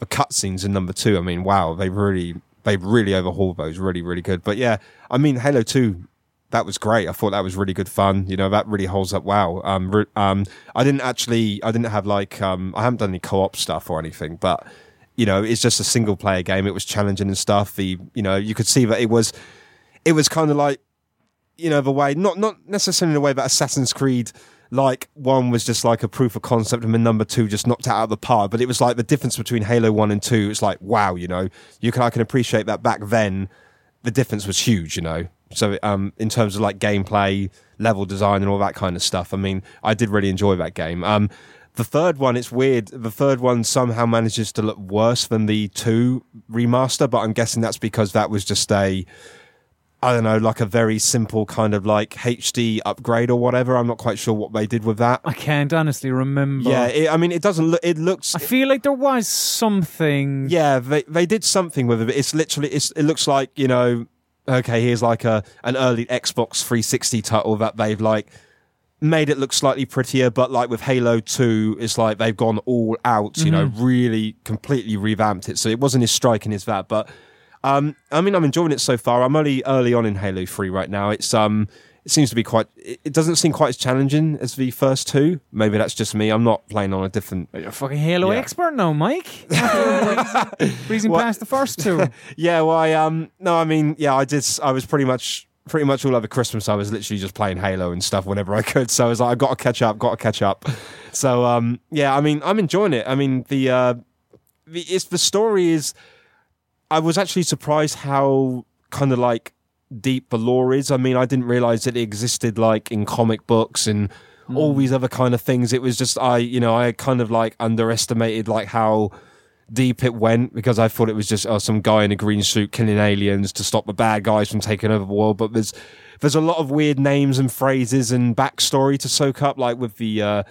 Speaker 3: the cutscenes in number two. I mean, wow, they really they really overhauled those, really really good. But yeah, I mean, Halo Two that was great. I thought that was really good fun. You know, that really holds up well. Um, um, I didn't actually, I didn't have like, um, I haven't done any co-op stuff or anything, but you know, it's just a single player game. It was challenging and stuff. The, you know, you could see that it was, it was kind of like, you know, the way, not, not necessarily the way that Assassin's Creed, like one was just like a proof of concept and then number two just knocked out of the park. But it was like the difference between Halo 1 and 2. It's like, wow, you know, you can, I can appreciate that back then the difference was huge, you know. So um, in terms of like gameplay, level design, and all that kind of stuff, I mean, I did really enjoy that game. Um, the third one, it's weird. The third one somehow manages to look worse than the two remaster, but I'm guessing that's because that was just a, I don't know, like a very simple kind of like HD upgrade or whatever. I'm not quite sure what they did with that.
Speaker 1: I can't honestly remember.
Speaker 3: Yeah, it, I mean, it doesn't look. It looks.
Speaker 1: I feel like there was something.
Speaker 3: Yeah, they they did something with it. but It's literally it's it looks like you know, okay, here's like a an early Xbox 360 title that they've like made it look slightly prettier, but like with Halo 2, it's like they've gone all out, you know, mm-hmm. really completely revamped it. So it wasn't as striking as that, but um, I mean, I'm enjoying it so far. I'm only early on in Halo 3 right now. It's um, it seems to be quite. It doesn't seem quite as challenging as the first two. Maybe that's just me. I'm not playing on a different
Speaker 1: You're a fucking Halo
Speaker 3: Yeah.
Speaker 1: expert now, Mike. (laughs) Breezing, past the first two. (laughs)
Speaker 3: Yeah, well, I um, no, I mean, yeah, I did. I was pretty much, pretty much all over Christmas. I was literally just playing Halo and stuff whenever I could. So I was like, I got to catch up, got to catch up. So um, yeah, I mean, I'm enjoying it. I mean, the uh, the it's the story is. I was actually surprised how kind of like deep the lore is. I mean, I didn't realize that it existed like in comic books and all these other kind of things. It was just I, you know, I kind of like underestimated like how deep it went because I thought it was just oh, some guy in a green suit killing aliens to stop the bad guys from taking over the world. But there's there's a lot of weird names and phrases and backstory to soak up, like with the. Uh,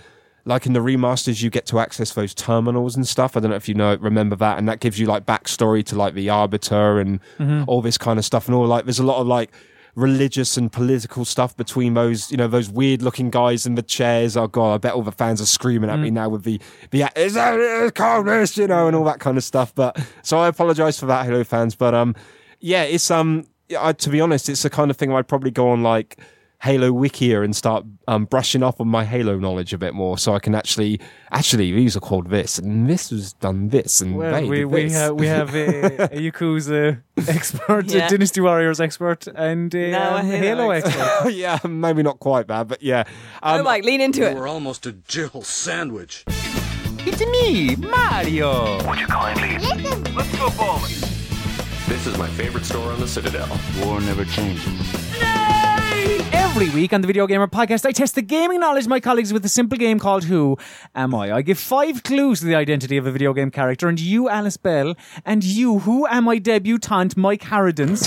Speaker 3: like in the remasters, you get to access those terminals and stuff. I don't know if you know, remember that, and that gives you like backstory to like the Arbiter and all this kind of stuff, and all like there's a lot of like religious and political stuff between those, you know, those weird looking guys in the chairs. Oh god, I bet all the fans are screaming at me now with the the is that is communist, you know, and all that kind of stuff. But so I apologize for that, hello fans. But um, yeah, it's um, I, to be honest, it's the kind of thing I'd probably go on like Halo Wikia and start um, brushing up on my Halo knowledge a bit more, so I can actually actually these are called this and this was done this and
Speaker 1: Well,
Speaker 3: they
Speaker 1: we
Speaker 3: did
Speaker 1: we
Speaker 3: this.
Speaker 1: have we have a, a (laughs) Yakuza expert,
Speaker 2: Yeah.
Speaker 1: a Dynasty Warriors expert, and a,
Speaker 2: Now
Speaker 1: um,
Speaker 2: Halo
Speaker 1: Halo
Speaker 2: expert.
Speaker 1: expert. (laughs)
Speaker 3: yeah, maybe not quite bad, but yeah. Um,
Speaker 2: oh, Mike, lean into it.
Speaker 4: We're almost a Jill sandwich.
Speaker 5: It's me, Mario. Would you kindly listen? Let's go bowling.
Speaker 6: This is my favorite store on the Citadel.
Speaker 5: War never changes.
Speaker 1: Every week on the Video Gamer podcast, I test the gaming knowledge of my colleagues with a simple game called Who Am I? I give five clues to the identity of a video game character, and you, Alice Bell, and you, Who Am I debutante Mike Harradence,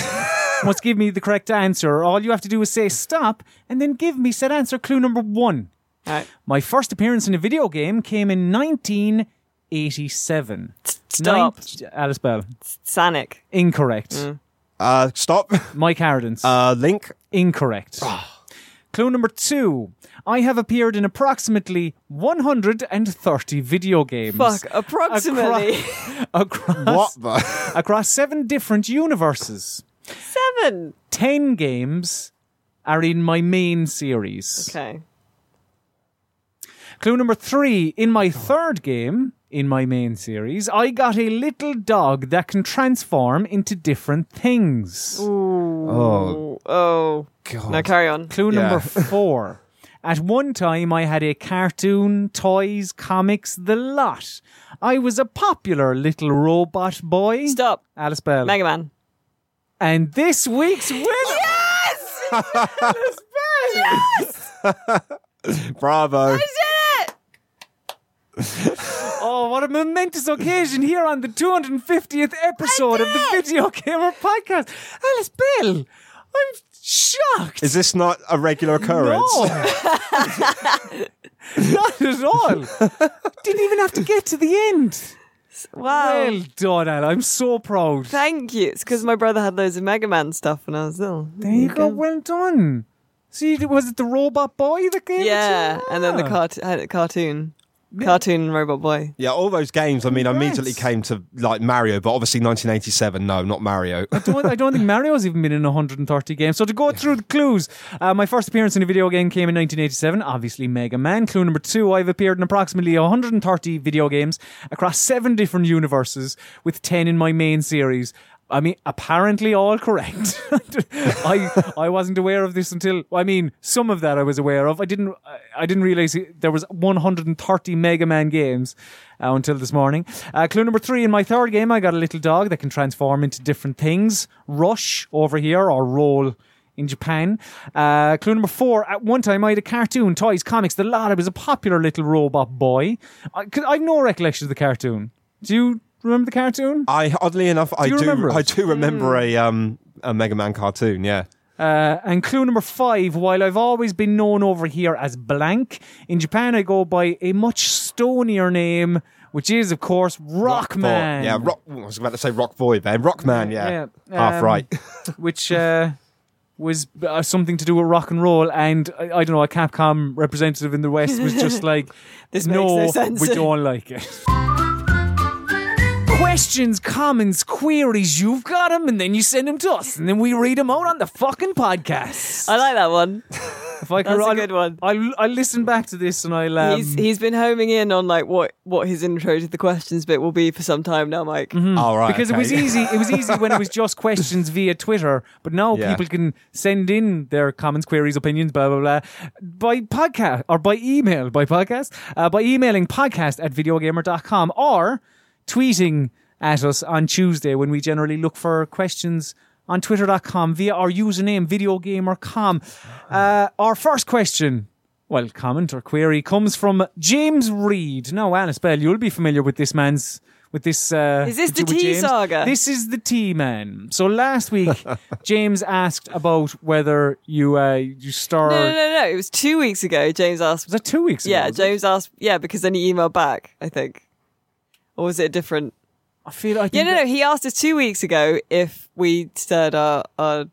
Speaker 1: (laughs) must give me the correct answer. All you have to do is say stop, and then give me said answer. Clue number one.
Speaker 2: All right.
Speaker 1: My first appearance in a video game came in 1987.
Speaker 2: Stop.
Speaker 1: Nin- Alice Bell.
Speaker 2: Sonic.
Speaker 1: Incorrect.
Speaker 3: uh, stop.
Speaker 1: Mike Harradence.
Speaker 3: Uh, Link.
Speaker 1: Incorrect. Clue number two. I have appeared in approximately 130 video games.
Speaker 2: Fuck, approximately. (laughs)
Speaker 1: Across,
Speaker 3: What the? (laughs)
Speaker 1: across seven different universes.
Speaker 2: Seven.
Speaker 1: Ten games are in my main series.
Speaker 2: Okay.
Speaker 1: Clue number three. In my third game, in my main series, I got a little dog that can transform into different things.
Speaker 3: Oh
Speaker 2: Oh.
Speaker 3: God.
Speaker 2: Now carry on.
Speaker 1: Clue
Speaker 3: Yeah.
Speaker 1: number (laughs) four. At one time, I had a cartoon, toys, comics, the lot. I was a popular little robot boy.
Speaker 2: Stop.
Speaker 1: Alice Bell.
Speaker 2: Mega Man.
Speaker 1: and this week's winner. (laughs)
Speaker 3: Bravo. (laughs)
Speaker 1: Oh, what a momentous occasion here on the 250th episode of the Video Gamer Podcast. Alice Bell, I'm shocked.
Speaker 3: Is this not a regular occurrence?
Speaker 1: No. (laughs) (laughs) Not at all. Didn't even have to get to the end.
Speaker 2: Wow.
Speaker 1: Well done, Al. I'm so proud.
Speaker 2: Thank you. It's because my brother had loads of Mega Man stuff when I was little.
Speaker 1: There you go. Well done. See, was it the robot boy that gave
Speaker 2: Yeah,
Speaker 1: to you?
Speaker 2: and then the cart- had a cartoon. Cartoon Robot Boy.
Speaker 3: Yeah, all those games. I mean, I immediately came to like Mario, but obviously 1987. No, not Mario.
Speaker 1: I don't, I don't think Mario's even been in 130 games. So to go through the clues, uh, my first appearance in a video game came in 1987, obviously Mega Man. Clue number two, I've appeared in approximately 130 video games across seven different universes, with 10 in my main series. I mean, apparently all correct. (laughs) I I wasn't aware of this until I mean, some of that I was aware of. I didn't I- I didn't realize there was 130 Mega Man games uh, until this morning. Uh, clue number three: in my third game, I got a little dog that can transform into different things. Rush over here, or roll in Japan. Uh, clue number four: at one time, I had a cartoon, toys, comics, the lot. I was a popular little robot boy. I, 'cause I've no recollection of the cartoon. Do you remember the cartoon?
Speaker 3: I oddly enough, I do.
Speaker 1: remember
Speaker 3: I do remember a um a Mega Man cartoon. Yeah.
Speaker 1: Uh, and clue number five, while I've always been known over here as Blank, in Japan I go by a much stonier name, which is, of course, Rockman.
Speaker 3: Boy. Yeah, Rock. I was about to say Rock Boy, Ben. Rockman. Yeah.
Speaker 1: Yeah,
Speaker 3: Half
Speaker 1: um,
Speaker 3: right. (laughs)
Speaker 1: which uh, was uh, something to do with rock and roll. And I, I don't know, a Capcom representative in the West was just (laughs) like,
Speaker 2: This
Speaker 1: no,
Speaker 2: makes no sense."
Speaker 1: we don't like it. (laughs) Questions, comments, queries, you've got them, and then you send them to us, and then we read them out on the fucking podcast.
Speaker 2: I like that one.
Speaker 1: If I (laughs)
Speaker 2: That's a
Speaker 1: I'll,
Speaker 2: good one.
Speaker 1: I'll, I'll listen back to this and I'll. Um,
Speaker 2: he's he's been homing in on like what what his intro to the questions bit will be for some time now, Mike.
Speaker 3: All right.
Speaker 1: because it was easy. It was easy when it was (laughs) just questions via Twitter, but now
Speaker 3: Yeah.
Speaker 1: people can send in their comments, queries, opinions, blah blah blah, by podcast or by email, by podcast, uh, by emailing podcast at videogamer.com or tweeting at us on Tuesday when we generally look for questions on twitter.com via our username videogamer.com. Uh, our first question. Well, comment or query comes from James Reed. Now, Alice Bell, you'll be familiar with this man's with this. Uh,
Speaker 2: Is this the tea saga?
Speaker 1: This is the tea man. So last week, (laughs) James asked about whether you uh, you star.
Speaker 2: No, no, no, no. It was two weeks ago. James asked.
Speaker 1: Was that two weeks ago?
Speaker 2: Yeah? James asked. Yeah, because then he emailed back. I think, or was it a different?
Speaker 1: I feel. like
Speaker 2: Yeah, no, no. He asked us two weeks ago if we stirred our, our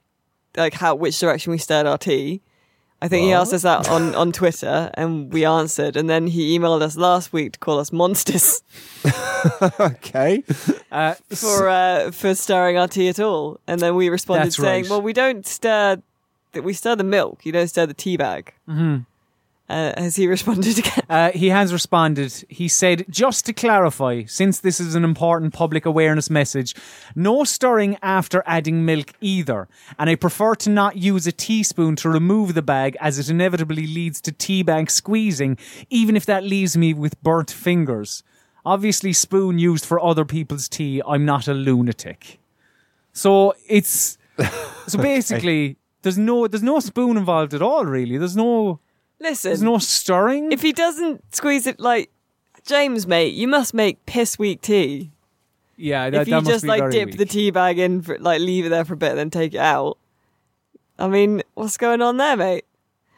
Speaker 2: like how which direction we stirred our tea. I think he asked us that on, on Twitter, and we answered. And then he emailed us last week to call us monsters (laughs)
Speaker 3: okay.
Speaker 1: uh,
Speaker 2: for uh, for stirring our tea at all. And then we responded
Speaker 1: That's
Speaker 2: saying,
Speaker 1: right.
Speaker 2: "Well, we don't stir that we stir the milk. You don't stir the tea bag. Uh, has he (laughs) responded again?
Speaker 1: Uh, he has responded. He said, just to clarify, since this is an important public awareness message, no stirring after adding milk either. And I prefer to not use a teaspoon to remove the bag as it inevitably leads to tea bag squeezing, even if that leaves me with burnt fingers. Obviously, spoon used for other people's tea. I'm not a lunatic. So it's so (laughs) basically there's no there's no spoon involved at all. Really, there's no
Speaker 2: Listen,
Speaker 1: there's no stirring.
Speaker 2: if he doesn't squeeze it like James, mate, you must make piss weak tea.
Speaker 1: yeah, that,
Speaker 2: if you
Speaker 1: that must
Speaker 2: just
Speaker 1: be
Speaker 2: like dip
Speaker 1: weak.
Speaker 2: the tea bag in, for, like leave it there for a bit, and then take it out. I mean, what's going on there, mate?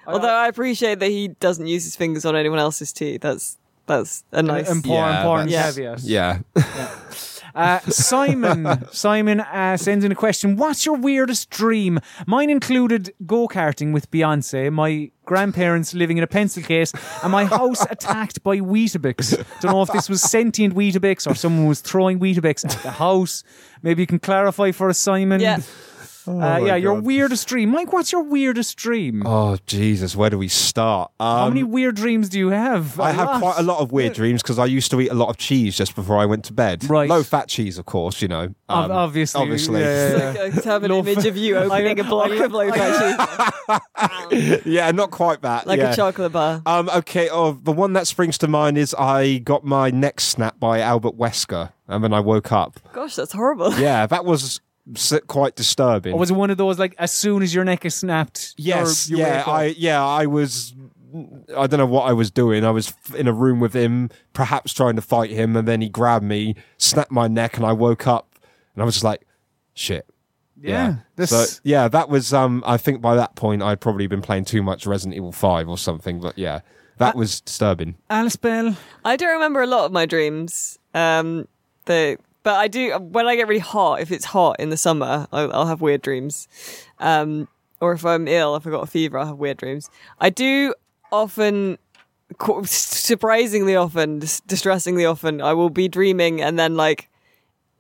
Speaker 2: Although I appreciate that he doesn't use his fingers on anyone else's tea. That's that's a nice.
Speaker 1: important,
Speaker 3: Yeah,
Speaker 1: important
Speaker 2: that's-
Speaker 1: caveat.
Speaker 3: Yeah. (laughs)
Speaker 1: Uh, Simon, (laughs) Simon uh, sends in a question. What's your weirdest dream? Mine included go karting with Beyonce, my grandparents living in a pencil case, and my house attacked by Weetabix. Don't know if this was sentient Weetabix or someone was throwing Weetabix at the house. Maybe you can clarify for us, Simon.
Speaker 2: yeah,
Speaker 1: Uh,
Speaker 3: my
Speaker 1: yeah, your weirdest dream. Mike, what's your weirdest dream?
Speaker 3: Oh Jesus, where do we start? Um,
Speaker 1: How many weird dreams do you have?
Speaker 3: I
Speaker 1: A
Speaker 3: have
Speaker 1: lot.
Speaker 3: quite a lot of weird dreams because I used to eat a lot of cheese just before I went to bed.
Speaker 1: Right.
Speaker 3: Low fat cheese, of course. You know.
Speaker 1: Ob-
Speaker 3: Um,
Speaker 1: obviously,
Speaker 3: Obviously.
Speaker 1: yeah, yeah, yeah.
Speaker 2: Like, uh, have an
Speaker 1: Low
Speaker 2: image
Speaker 1: fat-
Speaker 2: of you (laughs) opening a block of low fat cheese, (laughs)
Speaker 3: yeah, not quite that.
Speaker 2: like
Speaker 3: yeah.
Speaker 2: a chocolate bar.
Speaker 3: Um, okay, oh, the one that springs to mind is I got my neck snapped by Albert Wesker, and then I woke up.
Speaker 2: Gosh, that's horrible.
Speaker 3: Yeah, that was s- quite disturbing.
Speaker 1: Or was it one of those like as soon as your neck is snapped?
Speaker 3: yes,
Speaker 1: you're-
Speaker 3: yeah. I yeah, I was. I don't know what I was doing. I was in a room with him, perhaps trying to fight him, and then he grabbed me, snapped my neck, and I woke up, and I was just like, "Shit."
Speaker 1: yeah. This,
Speaker 3: So yeah, that was. Um, I think by that point I'd probably been playing too much Resident Evil Five or something. But yeah, that was disturbing.
Speaker 1: Alice Bell.
Speaker 2: I don't remember a lot of my dreams. Um, the but I do when I get really hot. If it's hot in the summer, I'll, I'll have weird dreams. Um, or if I'm ill, if I've got a fever, I'll have weird dreams. I do often, surprisingly often, distressingly often, I will be dreaming and then like,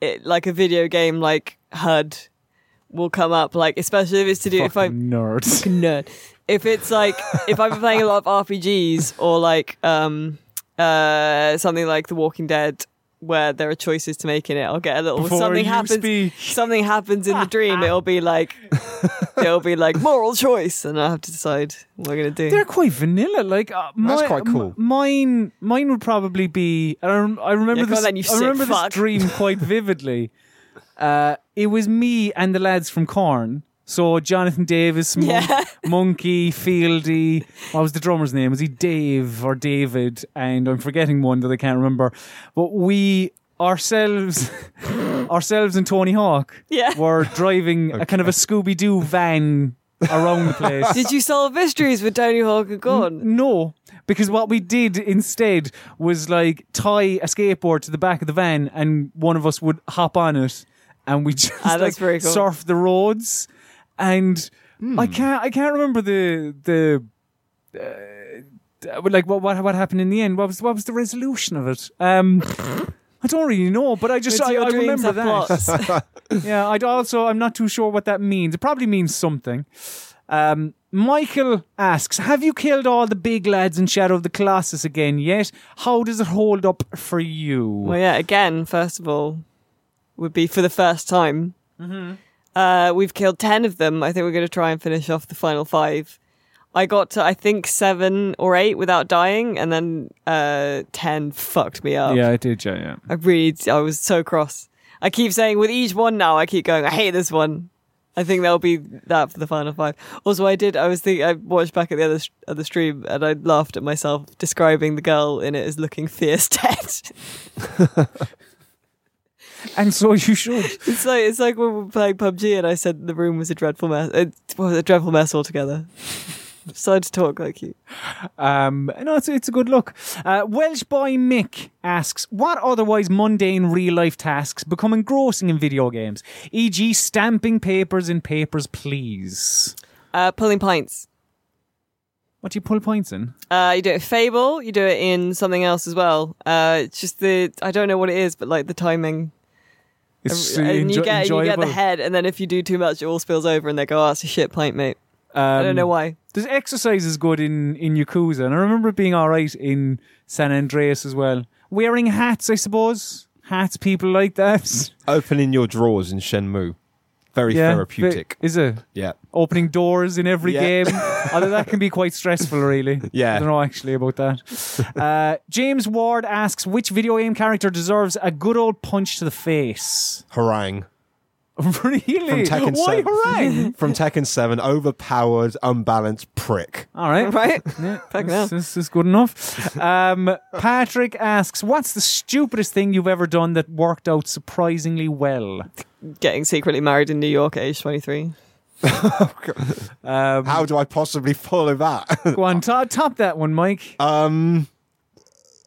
Speaker 2: it like a video game like HUD will come up. Like especially if it's to do if I
Speaker 1: nerd.
Speaker 2: nerd. If it's like if I've been playing a lot of RPGs or like um uh something like The Walking Dead where there are choices to make in it, I'll get a little
Speaker 1: Before
Speaker 2: something happens
Speaker 1: speak.
Speaker 2: something happens in the dream, it'll be like (laughs) it'll be like moral choice and I have to decide what I'm gonna do.
Speaker 1: They're quite vanilla. Like uh,
Speaker 3: That's quite cool.
Speaker 1: m- mine, mine would probably be. I, rem- I remember
Speaker 2: Yeah,
Speaker 1: this.
Speaker 2: on you
Speaker 1: I remember
Speaker 2: sick
Speaker 1: this dream quite (laughs) vividly. Uh, it was me and the lads from Korn. So Jonathan Davis, (laughs) Mon-
Speaker 2: Yeah.
Speaker 1: Munky, Fieldy. What was the drummer's name? Was he Dave or David? And I'm forgetting one that I can't remember. But we ourselves, (laughs) ourselves and Tony Hawk,
Speaker 2: Yeah.
Speaker 1: were driving a kind of a Scooby Doo van around the place. (laughs)
Speaker 2: Did you solve mysteries with Tony Hawk and Gone?
Speaker 1: No, because what we did instead was like tie a skateboard to the back of the van, and one of us would hop on it, and we just
Speaker 2: Ah,
Speaker 1: like
Speaker 2: cool.
Speaker 1: surf the roads. And I can't, I can't remember the the. Uh, like what what what happened in the end? What was what was the resolution of it? Um, I don't really know, but I just I, I remember that. (laughs) Yeah, I'd also I'm not too sure what that means. It probably means something. Um, Michael asks, "Have you killed all the big lads in Shadow of the Colossus again yet? How does it hold up for you?"
Speaker 2: Well, yeah, again, first of all, would be for the first time.
Speaker 1: Mm-hmm.
Speaker 2: Uh, we've killed 10 of them. I think we're going to try and finish off the final five. I got to, I think, seven or eight without dying, and then uh, 10 fucked me up.
Speaker 1: yeah, I did. Yeah, yeah.
Speaker 2: I really, I was so cross. I keep saying with each one now, I keep going, I hate this one. I think that'll be that for the final five. Also, I did. I was thinking. I watched back at the other the stream, and I laughed at myself describing the girl in it as looking fierce (laughs) dead. (laughs) (laughs)
Speaker 1: And so you should.
Speaker 2: It's like it's like when we were playing PUBG and I said the room was a dreadful mess. It was a dreadful mess altogether. (laughs) Decided to talk like you.
Speaker 1: Um, no, it's, it's a good look. Uh, Welsh boy Mick asks, what otherwise mundane real life tasks become engrossing in video games? E.g., stamping papers in papers, please.
Speaker 2: Uh, pulling pints.
Speaker 1: What do you pull points in?
Speaker 2: Uh, you do it in Fable. You do it in something else as well. Uh, it's just the I don't know what it is, but like the timing.
Speaker 1: It's
Speaker 2: and you
Speaker 1: enjo-
Speaker 2: get you get the head, and then if you do too much, it all spills over, and they go, "Oh, it's a shit pint, mate." I don't know um, why.
Speaker 1: There's exercise is good in in Yakuza, and I remember it being all right in San Andreas as well. Wearing hats, I suppose. Hats, people like that. (laughs)
Speaker 3: Opening your drawers in Shenmue. Very
Speaker 1: yeah,
Speaker 3: therapeutic.
Speaker 1: Is it
Speaker 3: yeah.
Speaker 1: opening doors in every
Speaker 3: Yeah.
Speaker 1: game? Although that can be quite stressful, really. (laughs)
Speaker 3: Yeah.
Speaker 1: I don't know actually about that. Uh, James Ward asks, which video game character deserves a good old punch to the face?
Speaker 3: Harangue. (laughs)
Speaker 1: really?
Speaker 3: From Tekken
Speaker 1: Why
Speaker 3: 7.
Speaker 1: harangue? (laughs)
Speaker 3: From Tekken 7, overpowered, unbalanced prick.
Speaker 1: All right. (laughs)
Speaker 2: Right?
Speaker 1: Yeah,
Speaker 2: Fucking
Speaker 1: this, this is good enough. Um, Patrick asks, "What's the stupidest thing you've ever done that worked out surprisingly well?"
Speaker 2: Getting secretly married in New York at age 23.
Speaker 1: Um,
Speaker 3: How do I possibly follow that?
Speaker 1: go on, top, top that one, Mike.
Speaker 3: um,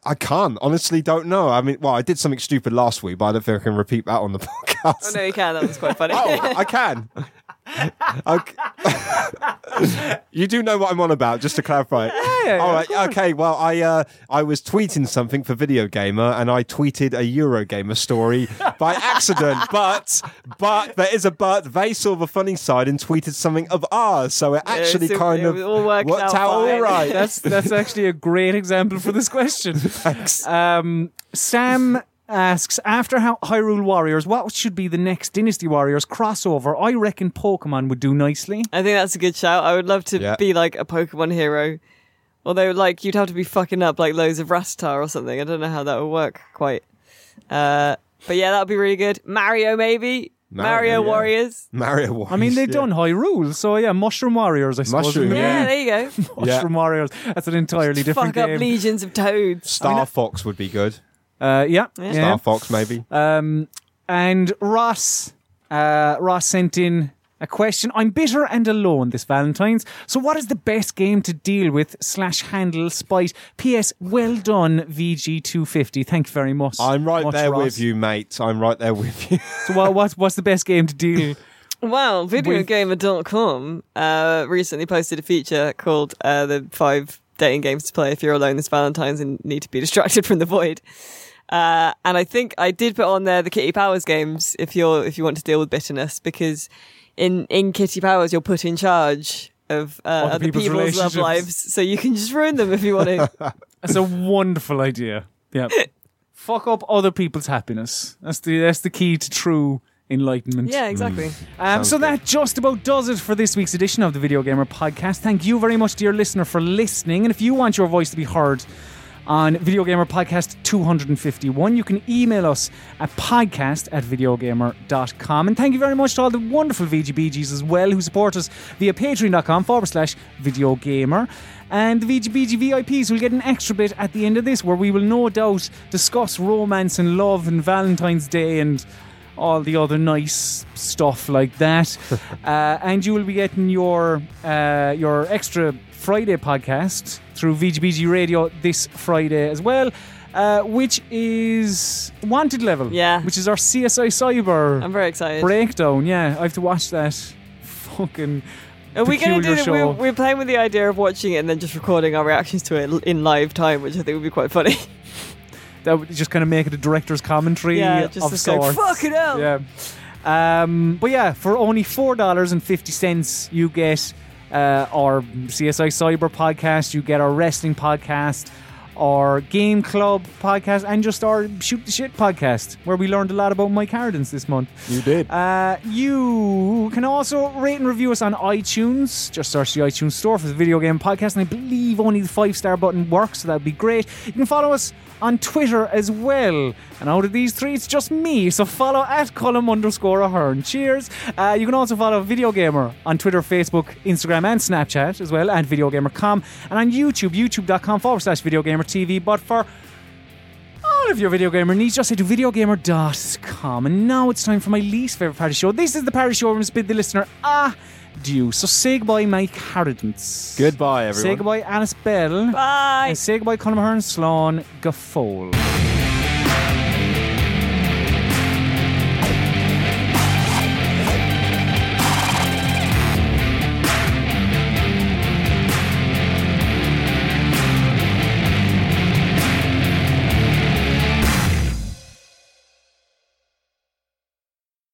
Speaker 3: I can't. Honestly, don't know. I mean, well, I did something stupid last week, but I don't think I can repeat that on the (laughs) podcast.
Speaker 2: Oh, no, you can. That was quite funny.
Speaker 3: Oh, I can. (laughs) (laughs) okay. (laughs) you do know what I'm on about, just to clarify.
Speaker 1: Yeah,
Speaker 3: All
Speaker 1: of
Speaker 3: right. Okay. Well, I uh, I was tweeting something for Video Gamer, and I tweeted a Eurogamer story (laughs) by accident. but but there is a but. They saw the funny side and tweeted something of ours, so it actually
Speaker 2: so
Speaker 3: kind
Speaker 2: it
Speaker 3: of
Speaker 2: all worked out
Speaker 3: all
Speaker 2: fine.
Speaker 3: right.
Speaker 1: That's that's actually a great example for this question. Um, Sam asks, after how Hyrule Warriors, what should be the next Dynasty Warriors crossover? I reckon Pokemon would do nicely.
Speaker 2: I think that's a good shout. I would love to
Speaker 3: Yeah.
Speaker 2: be like a Pokemon hero. Although, like, you'd have to be fucking up like loads of Rattata or something. I don't know how that would work quite. Uh, but yeah, that would be really good. Mario, maybe.
Speaker 3: Mario,
Speaker 2: Mario,
Speaker 3: yeah.
Speaker 2: Warriors.
Speaker 3: Mario Warriors.
Speaker 1: I mean, they've
Speaker 3: yeah.
Speaker 1: done Hyrule, so yeah, Mushroom Warriors, I suppose.
Speaker 3: Mushroom.
Speaker 2: Yeah,
Speaker 3: Yeah.
Speaker 2: there you go. (laughs)
Speaker 1: Mushroom Warriors. That's an entirely different
Speaker 2: Fuck up legions of toads.
Speaker 3: Star Fox would be good.
Speaker 1: Uh, yeah,
Speaker 2: Yeah.
Speaker 1: yeah.
Speaker 3: Star Fox, maybe.
Speaker 1: Um, and Ross, uh, Ross sent in a question. I'm bitter and alone this Valentine's. So, what is the best game to deal with slash handle spite? P.S. Well done, VG250. Thank you very much.
Speaker 3: I'm right
Speaker 1: much,
Speaker 3: there
Speaker 1: Ross.
Speaker 3: with you, mate. I'm right there with you. (laughs)
Speaker 1: So, what, what's what's the best game to deal? (laughs)
Speaker 2: Well,
Speaker 1: With-
Speaker 2: videogamer.com uh, recently posted a feature called uh, the five dating games to play if you're alone this Valentine's and need to be (laughs) distracted from the void. Uh, and I think I did put on there the Kitty Powers games if you're if you want to deal with bitterness because in in Kitty Powers you're put in charge of uh,
Speaker 1: Other
Speaker 2: other
Speaker 1: people's
Speaker 2: people's, love lives, so you can just ruin them if you want to. (laughs)
Speaker 1: That's a wonderful idea. Yeah. (laughs) Fuck up other people's happiness. That's the that's the key to true enlightenment.
Speaker 2: yeah, exactly.
Speaker 1: Um, so that just about does it for this week's edition of the Video Gamer Podcast. Thank you very much, dear listener, for listening. And if you want your voice to be heard on Video Gamer Podcast 251, you can email us at podcast at videogamer.com. And thank you very much to all the wonderful VGBGs as well who support us via patreon.com forward slash videogamer. And the VGBG VIPs will get an extra bit at the end of this where we will no doubt discuss romance and love and Valentine's Day and all the other nice stuff like that. (laughs) uh, and you will be getting your uh, your extra Friday podcast through VGBG Radio this Friday as well. Uh, which is wanted level,
Speaker 2: Yeah.
Speaker 1: Which is our CSI Cyber
Speaker 2: I'm very excited.
Speaker 1: breakdown. Yeah, I have to watch that. Fucking
Speaker 2: Are we going to do
Speaker 1: peculiar
Speaker 2: that?
Speaker 1: show.
Speaker 2: We're, we're playing with the idea of watching it and then just recording our reactions to it in live time, which I think would be quite funny. (laughs)
Speaker 1: that would just kind of make it a director's commentary
Speaker 2: Yeah, just
Speaker 1: of
Speaker 2: to go,
Speaker 1: sorts.
Speaker 2: "Fucking hell."
Speaker 1: Yeah. Um, but yeah, for only four dollars and fifty cents, you get uh, our CSI Cyber podcast, you get our wrestling podcast, our game club podcast, and just our shoot the shit podcast, where we learned a lot about Mike Harradence this month.
Speaker 3: You did.
Speaker 1: Uh, you can also rate and review us on iTunes. Just search the iTunes store for the video game podcast, and I believe only the five star button works, so that'd be great. You can follow us on Twitter as well. And out of these three, it's just me, so follow at Colm underscore Ahern. Cheers. Uh, you can also follow Video Gamer on Twitter, Facebook, Instagram, and Snapchat as well, and VideoGamer.com, and on YouTube, youtube.com forward slash VideoGamer TV. But for all of your video gamer needs, just head to videogamer.com. And now it's time for my least favourite party show. This is the party show where we must bid the listener adieu. So say goodbye, Mike Harradence.
Speaker 3: Goodbye, everyone.
Speaker 1: Say goodbye, Alice Bell.
Speaker 2: Bye.
Speaker 1: And say goodbye, Colm Ahern, Sloan Gaffol.